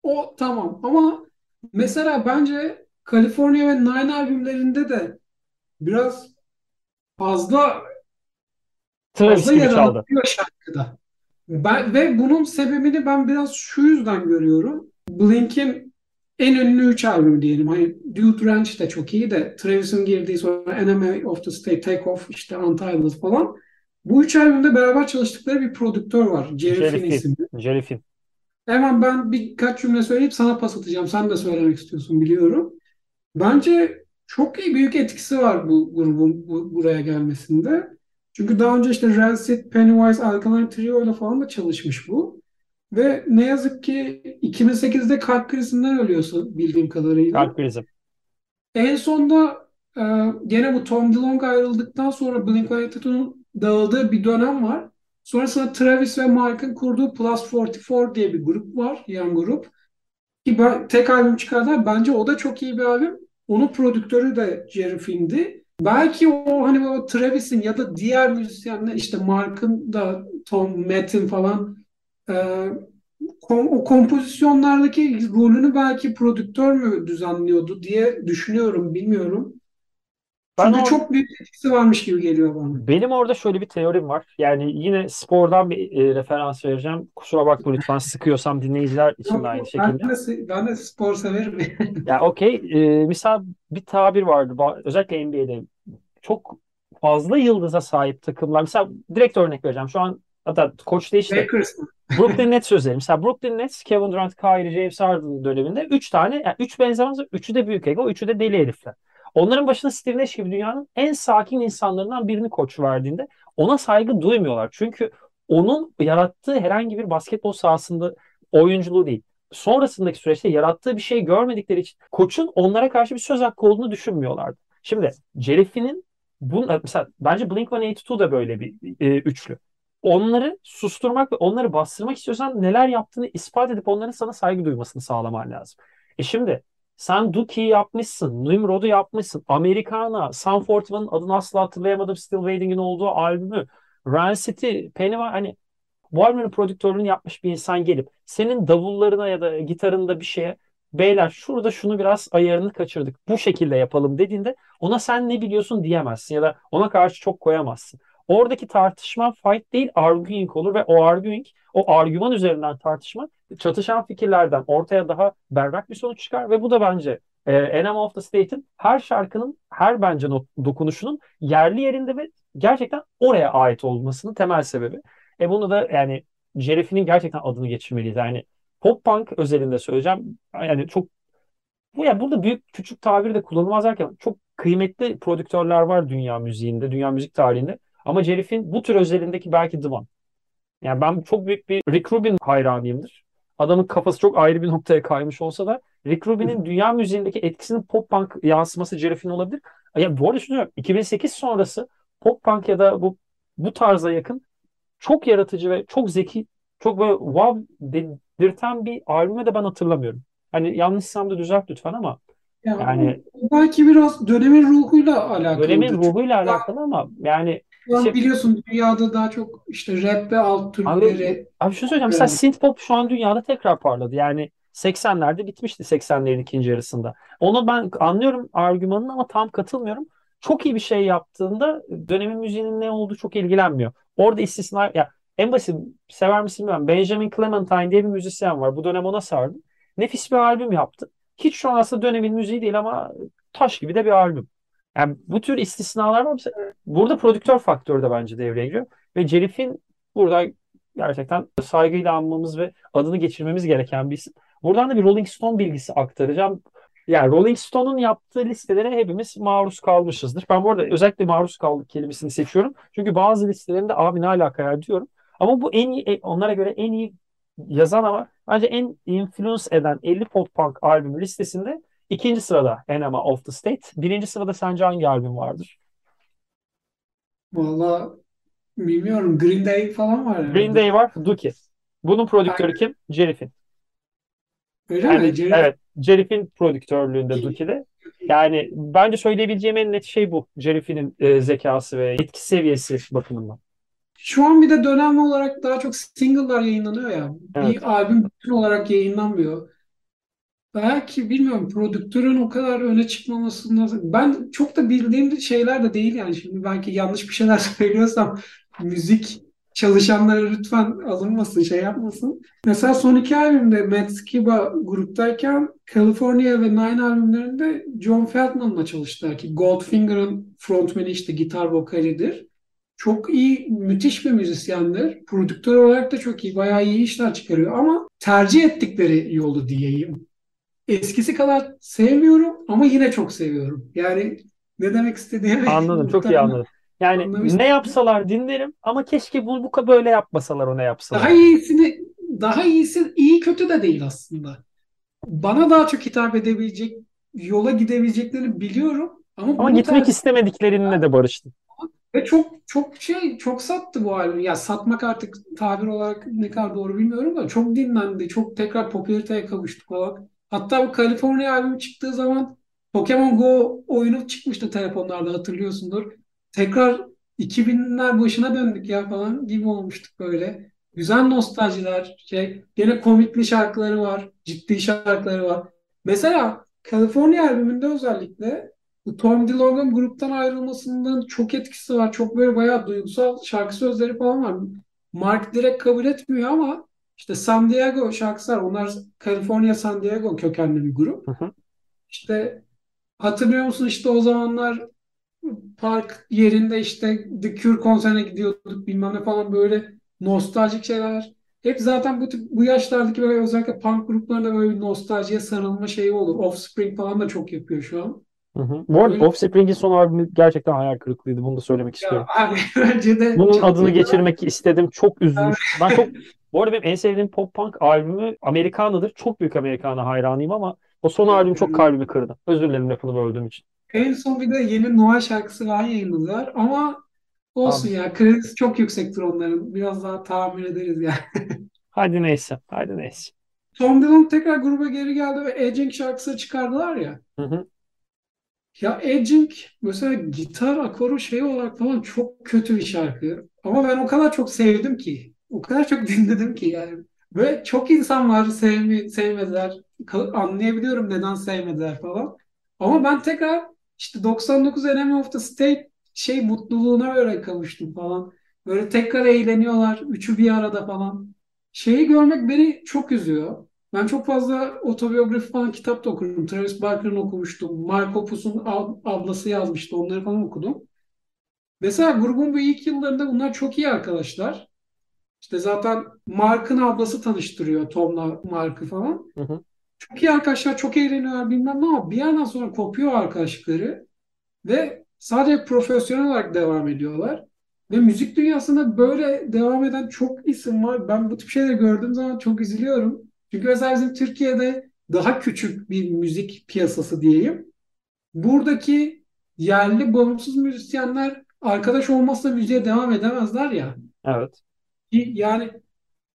O tamam ama mesela bence California ve Nine albümlerinde de biraz fazla fazla yer alıyor şarkıda. Ben, ve bunun sebebini ben biraz şu yüzden görüyorum. Blink'in en ünlü üç albümü diyelim. Hani Dude Ranch de çok iyi de Travis'in girdiği sonra Enemy of the State, Take Off, işte Untitled falan. Bu üç albümde beraber çalıştıkları bir prodüktör var. Jerry, Jerry Finn isimli. Jerry Finn. Hemen ben birkaç cümle söyleyip sana pas atacağım. Sen de söylemek istiyorsun biliyorum. Bence çok iyi büyük etkisi var bu grubun bu, buraya gelmesinde. Çünkü daha önce işte Rancid, Pennywise, Alkaline Trio ile falan da çalışmış bu. Ve ne yazık ki 2008'de kalp krizinden ölüyorsun bildiğim kadarıyla. Kalp krizi. En sonda e, gene bu Tom DeLonge ayrıldıktan sonra Blink-182'nin dağıldığı bir dönem var. Sonrasında Travis ve Mark'ın kurduğu Plus 44 diye bir grup var, yan grup. Ki ben, tek albüm çıkardılar. Bence o da çok iyi bir albüm. Onun prodüktörü de Jerry Finn'di. Belki o hani o Travis'in ya da diğer müzisyenler işte Mark'ın da Tom Matt'in falan e, kom, o kompozisyonlardaki rolünü belki prodüktör mü düzenliyordu diye düşünüyorum. Bilmiyorum. Ben Çünkü or çok büyük etkisi varmış gibi geliyor bana. benim orada şöyle bir teorim var. Yani yine spordan bir e, referans vereceğim. Kusura bakma lütfen sıkıyorsam dinleyiciler için de aynı şekilde. ben de, ben de spor severim. Ya okey. E, misal bir tabir vardı. Özellikle NBA'de çok fazla yıldıza sahip takımlar. Mesela direkt örnek vereceğim. Şu an hatta koç değişti. Lakers. Brooklyn Nets özelim. Mesela Brooklyn Nets, Kevin Durant, Kyrie, James Harden döneminde 3 tane, yani 3 benzemez, üçü de büyük ego, üçü de deli herifler. Onların başına Steve Nash gibi dünyanın en sakin insanlarından birini koç verdiğinde ona saygı duymuyorlar. Çünkü onun yarattığı herhangi bir basketbol sahasında oyunculuğu değil. Sonrasındaki süreçte yarattığı bir şey görmedikleri için koçun onlara karşı bir söz hakkı olduğunu düşünmüyorlardı. Şimdi Jerry Finn'in bu, mesela bence Blink-182 da böyle bir e, üçlü onları susturmak ve onları bastırmak istiyorsan neler yaptığını ispat edip onların sana saygı duymasını sağlaman lazım. E şimdi sen Duki'yi yapmışsın, Nimrod'u yapmışsın, Americana, Sam Fortman'ın adını asla hatırlayamadım Still Waiting'in olduğu albümü, Run City, Pennywise hani bu albümün prodüktörlüğünü yapmış bir insan gelip senin davullarına ya da gitarında bir şeye beyler şurada şunu biraz ayarını kaçırdık bu şekilde yapalım dediğinde ona sen ne biliyorsun diyemezsin ya da ona karşı çok koyamazsın. Oradaki tartışma fight değil arguing olur ve o arguing, o argüman üzerinden tartışma çatışan fikirlerden ortaya daha berrak bir sonuç çıkar ve bu da bence e, Enema of the State'in her şarkının, her bence dokunuşunun yerli yerinde ve gerçekten oraya ait olmasının temel sebebi. E bunu da yani Jerry'finin gerçekten adını geçirmeliyiz. Yani pop punk özelinde söyleyeceğim. Yani çok bu ya burada büyük küçük tabir de kullanılmaz derken çok kıymetli prodüktörler var dünya müziğinde, dünya müzik tarihinde. Ama Jerif'in bu tür özelindeki belki One. Yani ben çok büyük bir Rick Rubin hayranıyımdır. Adamın kafası çok ayrı bir noktaya kaymış olsa da Rick Rubin'in dünya müziğindeki etkisinin pop punk yansıması Jerif'in olabilir. Ya bu arada şunu 2008 sonrası pop punk ya da bu bu tarza yakın çok yaratıcı ve çok zeki, çok böyle wow dedirten bir albüme de ben hatırlamıyorum. Hani yanlışsam da düzelt lütfen ama Ya, yani belki biraz dönemin ruhuyla alakalı. dönemin ruhuyla alakalı ama yani Şu an şey, biliyorsun dünyada daha çok işte rap ve alt abi, türleri abi şunu söyleyeceğim. Mesela Evet. synthpop şu an dünyada tekrar parladı. Yani 80'lerde bitmişti 80'lerin ikinci yarısında. Onu ben anlıyorum argümanını ama tam katılmıyorum. Çok iyi bir şey yaptığında dönemin müziğinin ne olduğu çok ilgilenmiyor. Orada istisna ya en basit sever misin bilmiyorum. Benjamin Clementine diye bir müzisyen var. Bu dönem ona sardım. Nefis bir albüm yaptı. Hiç şu an aslında dönemin müziği değil ama taş gibi de bir albüm. Yani bu tür istisnalar var. Burada prodüktör faktörü de bence devreye giriyor. Ve Cerif'in burada gerçekten saygıyla anmamız ve adını geçirmemiz gereken bir isim. Buradan da bir Rolling Stone bilgisi aktaracağım. Yani Rolling Stone'un yaptığı listelere hepimiz maruz kalmışızdır. Ben bu arada özellikle maruz kaldık kelimesini seçiyorum. Çünkü bazı listelerinde abi ne alaka ya diyorum. Ama bu en iyi, onlara göre en iyi yazan ama bence en influence eden 50 pop punk albüm listesinde ikinci sırada Enema of the State. Birinci sırada sence hangi albüm vardır? Valla bilmiyorum. Green Day falan var Green herhalde. Day var, Dookie. Bunun prodüktörü kim? Jerry Finn. Öyle Yani mi? Jerry evet, Jerry Finn prodüktörlüğünde Dookie'de. Yani bence söyleyebileceğim en net şey bu. Jerry Finn'in e, zekası ve etki seviyesi bakımından. Şu an bir de dönem olarak daha çok single'lar yayınlanıyor ya. Evet. Bir albüm bütün olarak yayınlanmıyor. Belki bilmiyorum prodüktörün o kadar öne çıkmamasından ben çok da bildiğim şeyler de değil yani şimdi belki yanlış bir şeyler söylüyorsam müzik çalışanlara lütfen alınmasın şey yapmasın. Mesela son iki albümde Matt Skiba gruptayken California ve Nine albümlerinde John Feldman'la çalıştılar ki Goldfinger'ın frontmeni işte gitar vokalidir. Çok iyi, müthiş bir müzisyendir. Prodüktör olarak da çok iyi, bayağı iyi işler çıkarıyor ama tercih ettikleri yolu diyeyim. Eskisi kadar sevmiyorum ama yine çok seviyorum. Yani ne demek istediğimi Anladım, çok iyi anladım. Yani ne yapsalar dinlerim ama keşke bu, bu böyle yapmasalar o ne Daha yapsalar. iyisini, daha iyisi iyi kötü de değil aslında. Bana daha çok hitap edebilecek, yola gidebileceklerini biliyorum ama Ama gitmek tercih istemediklerinle de barıştım. Ve çok çok şey çok sattı bu albüm. Ya satmak artık tabir olarak ne kadar doğru bilmiyorum da çok dinlendi. Çok tekrar popülariteye kavuştu falan. Hatta bu California albümü çıktığı zaman Pokemon Go oyunu çıkmıştı telefonlarda hatırlıyorsundur. Tekrar 2000'ler başına döndük ya falan gibi olmuştuk böyle. Güzel nostaljiler, şey, gene komikli şarkıları var, ciddi şarkıları var. Mesela California albümünde özellikle Bu Tom DeLonge'un gruptan ayrılmasının çok etkisi var. Çok böyle bayağı duygusal şarkı sözleri falan var. Mark direkt kabul etmiyor ama işte San Diego şarkısı var. Onlar California San Diego kökenli bir grup. Hı hı. İşte hatırlıyor musun işte o zamanlar park yerinde işte The Cure konserine gidiyorduk bilmem ne falan böyle nostaljik şeyler. Hep zaten bu tip, bu yaşlardaki böyle özellikle punk gruplarında böyle bir nostaljiye sarılma şeyi olur. Offspring falan da çok yapıyor şu an. Hı hı. Bu arada Öyle- Offspring'in son albümü gerçekten hayal kırıklığıydı. Bunu da söylemek Ya istiyorum. abi bence de Bunun adını geçirmek istedim. Çok üzülmüş. Ben çok bu arada benim en sevdiğim pop punk albümü Amerikana'dır. Çok büyük Amerikana hayranıyım ama o son albüm çok kalbimi kırdı. Özür dilerim lafını böldüğüm için. En son bir de yeni Noel şarkısı falan yayınladılar ama olsun Abi. ya kredisi çok yüksektir onların. Biraz daha tahmin ederiz yani. Hadi neyse. Hadi neyse. Tom Dylan tekrar gruba geri geldi ve Edging şarkısı çıkardılar ya. Hı hı. Ya Edging mesela gitar akoru şey olarak falan çok kötü bir şarkı. Ama ben o kadar çok sevdim ki. O kadar çok dinledim ki yani. Ve çok insan var sevmi, sevmediler. Anlayabiliyorum neden sevmediler falan. Ama ben tekrar işte 99 Enemy of the State şey mutluluğuna böyle kavuştum falan. Böyle tekrar eğleniyorlar. Üçü bir arada falan. Şeyi görmek beni çok üzüyor. Ben çok fazla otobiyografi falan kitap da okurum. Travis Barker'ın okumuştum. Mark Opus'un ab- ablası yazmıştı. Onları falan okudum. Mesela grubun bu ilk yıllarında bunlar çok iyi arkadaşlar. İşte zaten Mark'ın ablası tanıştırıyor Tom'la Mark'ı falan. Hı hı. Çok iyi arkadaşlar, çok eğleniyorlar bilmem ne ama bir yandan sonra kopuyor arkadaşlıkları ve sadece profesyonel olarak devam ediyorlar. Ve müzik dünyasında böyle devam eden çok isim var. Ben bu tip şeyleri gördüğüm zaman çok üzülüyorum. Çünkü mesela bizim Türkiye'de daha küçük bir müzik piyasası diyeyim. Buradaki yerli bağımsız müzisyenler arkadaş olmazsa müziğe devam edemezler ya. Evet. Yani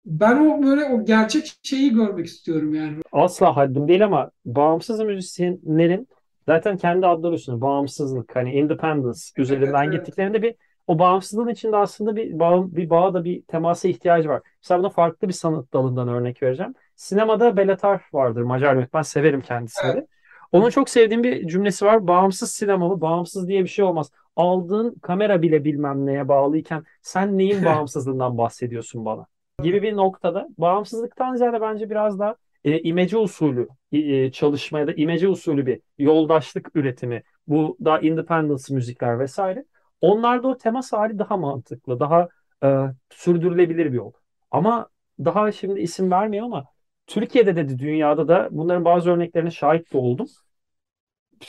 ben o böyle o gerçek şeyi görmek istiyorum yani. Asla haddim değil ama bağımsız müzisyenlerin zaten kendi adları üstünde bağımsızlık hani independence üzerinden evet. gittiklerinde bir o bağımsızlığın içinde aslında bir bağ, bir bağ da bir temasa ihtiyacı var. Mesela buna farklı bir sanat dalından örnek vereceğim. Sinemada Belatar vardır Macar yönetmen. Severim kendisini de. Onun çok sevdiğim bir cümlesi var. Bağımsız sinema mı? Bağımsız diye bir şey olmaz. Aldığın kamera bile bilmem neye bağlıyken sen neyin bağımsızlığından bahsediyorsun bana? Gibi bir noktada bağımsızlıktan ziyade bence biraz daha e, imece usulü e, çalışmaya da imece usulü bir yoldaşlık üretimi, bu daha independence müzikler vesaire. Onlarda o temas hali daha mantıklı, daha e, sürdürülebilir bir yol. Ama daha şimdi isim vermiyor ama Türkiye'de de dünyada da bunların bazı örneklerine şahit de oldum.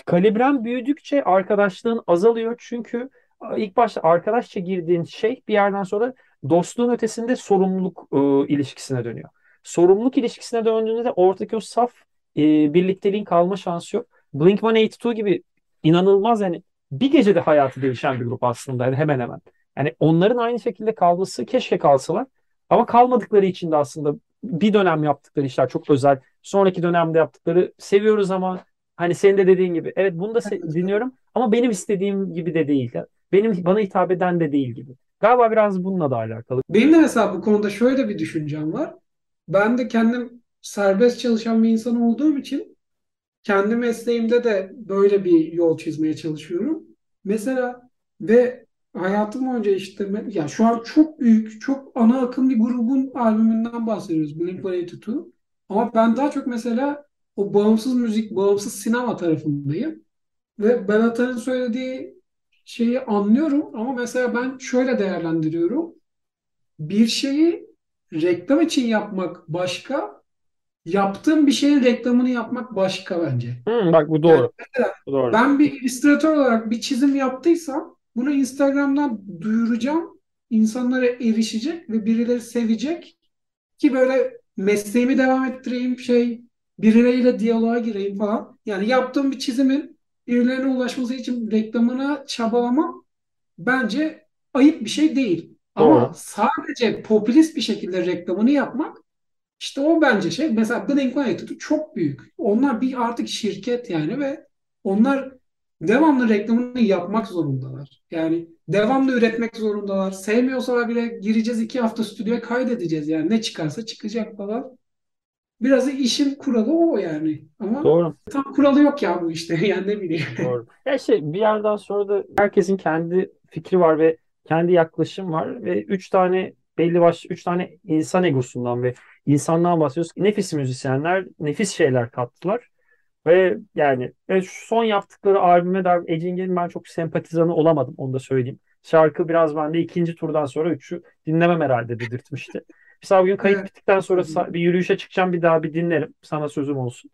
Kalibren büyüdükçe arkadaşlığın azalıyor çünkü ilk başta arkadaşça girdiğin şey bir yerden sonra dostluğun ötesinde sorumluluk e, ilişkisine dönüyor. Sorumluluk ilişkisine döndüğünde de ortadaki o saf e, birlikteliğin kalma şansı yok. Blink-182 gibi inanılmaz yani bir gecede hayatı değişen bir grup aslında yani hemen hemen. Yani onların aynı şekilde kalması keşke kalsalar ama kalmadıkları için de aslında bir dönem yaptıkları işler çok özel. Sonraki dönemde yaptıkları seviyoruz ama hani senin de dediğin gibi evet bunu da dinliyorum ama benim istediğim gibi de değil. Benim bana hitap eden de değil gibi. Galiba biraz bununla da alakalı. Benim de mesela bu konuda şöyle bir düşüncem var. Ben de kendim serbest çalışan bir insan olduğum için kendi mesleğimde de böyle bir yol çizmeye çalışıyorum. Mesela ve hayatım boyunca işte ya şu an çok büyük, çok ana akım bir grubun albümünden bahsediyoruz. Blink-182. Ama ben daha çok mesela o bağımsız müzik, bağımsız sinema tarafındayım. Ve Benatar'ın söylediği şeyi anlıyorum ama mesela ben şöyle değerlendiriyorum. Bir şeyi reklam için yapmak başka, yaptığım bir şeyin reklamını yapmak başka bence. Hmm, bak bu doğru. Yani mesela Bu doğru. ben bir illüstratör olarak bir çizim yaptıysam bunu Instagram'dan duyuracağım. İnsanlara erişecek ve birileri sevecek ki böyle mesleğimi devam ettireyim şey birileriyle diyaloğa gireyim falan. Yani yaptığım bir çizimin birilerine ulaşması için reklamına çabalamam bence ayıp bir şey değil. Ama Doğru. sadece popülist bir şekilde reklamını yapmak işte o bence şey. Mesela Blink-182 çok büyük. Onlar bir artık şirket yani ve onlar devamlı reklamını yapmak zorundalar. Yani devamlı üretmek zorundalar. Sevmiyorsalar bile gireceğiz iki hafta stüdyoya kaydedeceğiz. Yani ne çıkarsa çıkacak falan. biraz da işin kuralı o yani. Ama Doğru. tam kuralı yok ya bu işte. Yani ne bileyim. Doğru. Ya işte bir yerden sonra da herkesin kendi fikri var ve kendi yaklaşım var ve üç tane belli başlı üç tane insan egosundan ve insandan bahsediyoruz. Nefis müzisyenler nefis şeyler kattılar. Ve yani ve son yaptıkları albüme de Edging'in ben çok sempatizanı olamadım onu da söyleyeyim. Şarkı biraz bende ikinci turdan sonra üçü dinlemem herhalde dedirtmişti. Mesela bugün kayıt Evet. bittikten sonra bir yürüyüşe çıkacağım bir daha bir dinlerim. Sana sözüm olsun.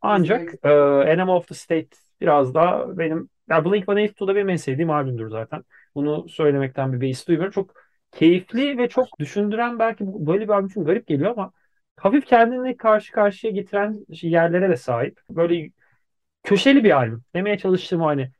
Ancak e, Enema of the State biraz daha benim ya Blink-182 da benim en sevdiğim albümdür zaten. Bunu söylemekten bir beis duymuyorum. Çok keyifli ve çok düşündüren belki böyle bir albüm için garip geliyor ama hafif kendini karşı karşıya getiren yerlere de sahip. Böyle köşeli bir albüm. Demeye çalıştığım o hani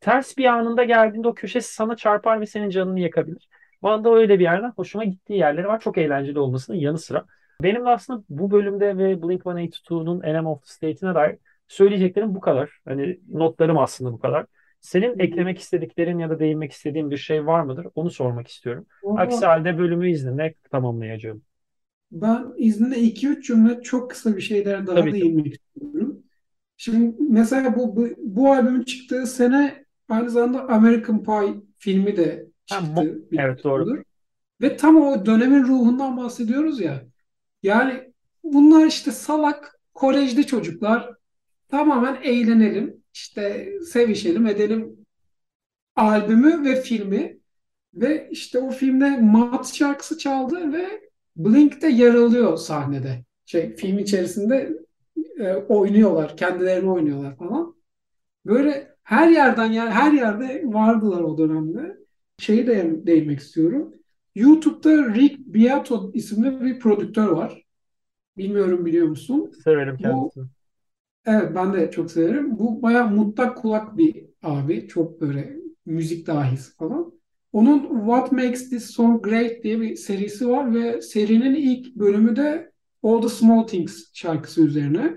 ters bir anında geldiğinde o köşe sana çarpar ve senin canını yakabilir. Bana da öyle bir yerden hoşuma gittiği yerleri var. Çok eğlenceli olmasının yanı sıra. Benim de aslında bu bölümde ve Blink-182'nun Enema of the State'ine dair söyleyeceklerim bu kadar. Hani notlarım aslında bu kadar. Senin eklemek istediklerin ya da değinmek istediğin bir şey var mıdır? Onu sormak istiyorum. Aksi halde bölümü izninle tamamlayacağım. Ben izninle 2-3 cümle çok kısa bir şeyler daha Tabii değinmek istiyorum. Şimdi mesela bu, bu, bu albümün çıktığı sene aynı zamanda American Pie filmi de Ha, çıktı. evet doğru. Ve tam o dönemin ruhundan bahsediyoruz ya. Yani bunlar işte salak kolejde çocuklar tamamen eğlenelim, işte sevişelim, edelim albümü ve filmi ve işte o filmde Mat şarkısı çaldı ve Blink de yer alıyor sahnede. Şey film içerisinde e, oynuyorlar, kendilerini oynuyorlar falan. Böyle her yerden yani her yerde vardılar o dönemde. Şeyi de değinmek istiyorum. YouTube'da Rick Beato isimli bir prodüktör var. Bilmiyorum biliyor musun? Severim Bu kendisini. evet ben de çok severim. Bu bayağı mutlak kulak bir abi. Çok böyle müzik dahisi falan. Onun What Makes This Song Great diye bir serisi var ve serinin ilk bölümü de All the Small Things şarkısı üzerine.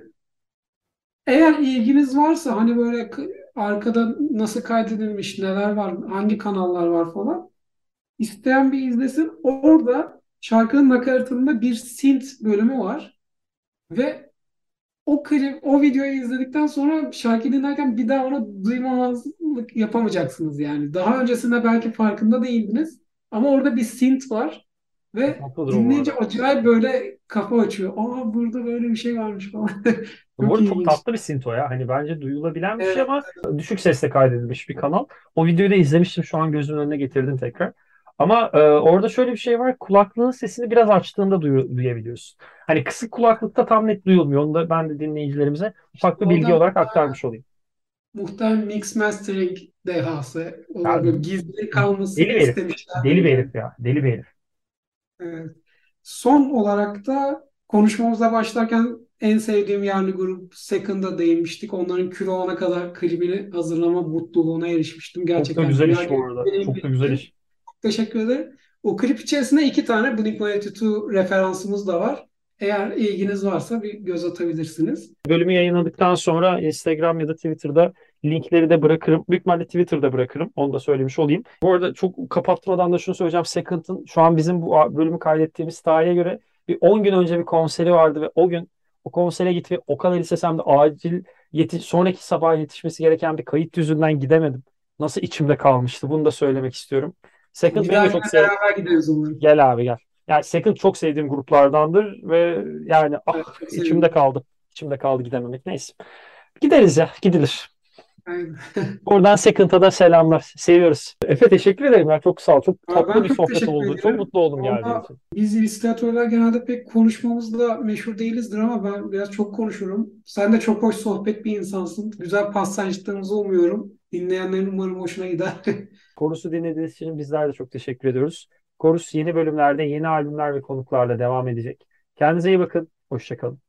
Eğer ilginiz varsa hani böyle arkada nasıl kaydedilmiş, neler var, hangi kanallar var falan isteyen bir izlesin. Orada şarkının nakaratında bir synth bölümü var ve o klip, o videoyu izledikten sonra şarkıyı dinlerken bir daha onu duymamazlık yapamayacaksınız yani. Daha öncesinde belki farkında değildiniz ama orada bir synth var ve Haklıdır dinleyince acayip böyle kafa açıyor. Aa burada böyle bir şey varmış falan. Bu Çok arada çok tatlı bir synth o ya. Hani bence duyulabilen bir şey Evet. ama düşük sesle kaydedilmiş bir kanal. O videoyu da izlemiştim. Şu an gözümün önüne getirdim tekrar. Ama e, orada şöyle bir şey var. Kulaklığın sesini biraz açtığında duyu- duyabiliyorsun. Hani kısık kulaklıkta tam net duyulmuyor. Onu da ben de dinleyicilerimize ufak bir bilgi olarak aktarmış olayım. muhtemelen mix mastering dehası. Onlar böyle gizli kalmasını deli bir herif. istemişler. Deli bir herif ya. Deli bir herif. Evet. Son olarak da konuşmamıza başlarken en sevdiğim yerli grup Second'a değinmiştik. Onların kül olana kadar klibini hazırlama mutluluğuna erişmiştim. Çok da Gerçekten güzel iş bu arada. Çok da güzel iş. Teşekkür ederim. O klip içerisinde iki tane Blink-182 referansımız da var. Eğer ilginiz varsa bir göz atabilirsiniz. Bölümü yayınladıktan sonra Instagram ya da Twitter'da linkleri de bırakırım. Büyük ihtimalle Twitter'da bırakırım. Onu da söylemiş olayım. Bu arada çok kapatmadan da şunu söyleyeceğim. Second'ın şu an bizim bu bölümü kaydettiğimiz tarihe göre bir 10 gün önce bir konseri vardı ve o gün o konsere ve o kadar istesem de acil yetiş sonraki sabah yetişmesi gereken bir kayıt yüzünden gidemedim. Nasıl içimde kalmıştı. Bunu da söylemek istiyorum. Second Bir benim çok sev beraber gideriz umarım. Gel abi gel. Yani Second çok sevdiğim gruplardandır ve yani ah Evet, içimde kaldı. İçimde kaldı gidememek. Neyse. Gideriz ya. Gidilir. Buradan Second'a da selamlar. Seviyoruz. Efe teşekkür ederim ya. Çok sağ ol. Çok tatlı Ben bir sohbet oldu. Çok mutlu oldum geldiğin için. biz illüstratörler genelde pek konuşmamızda meşhur değilizdir ama ben biraz çok konuşurum. Sen de çok hoş sohbet bir insansın. Güzel pasajlarımızı umuyorum. Dinleyenlerin umarım hoşuna gider. Korus'u dinlediğiniz için bizler de çok teşekkür ediyoruz. Korus yeni bölümlerde, yeni albümler ve konuklarla devam edecek. Kendinize iyi bakın. Hoşça kalın.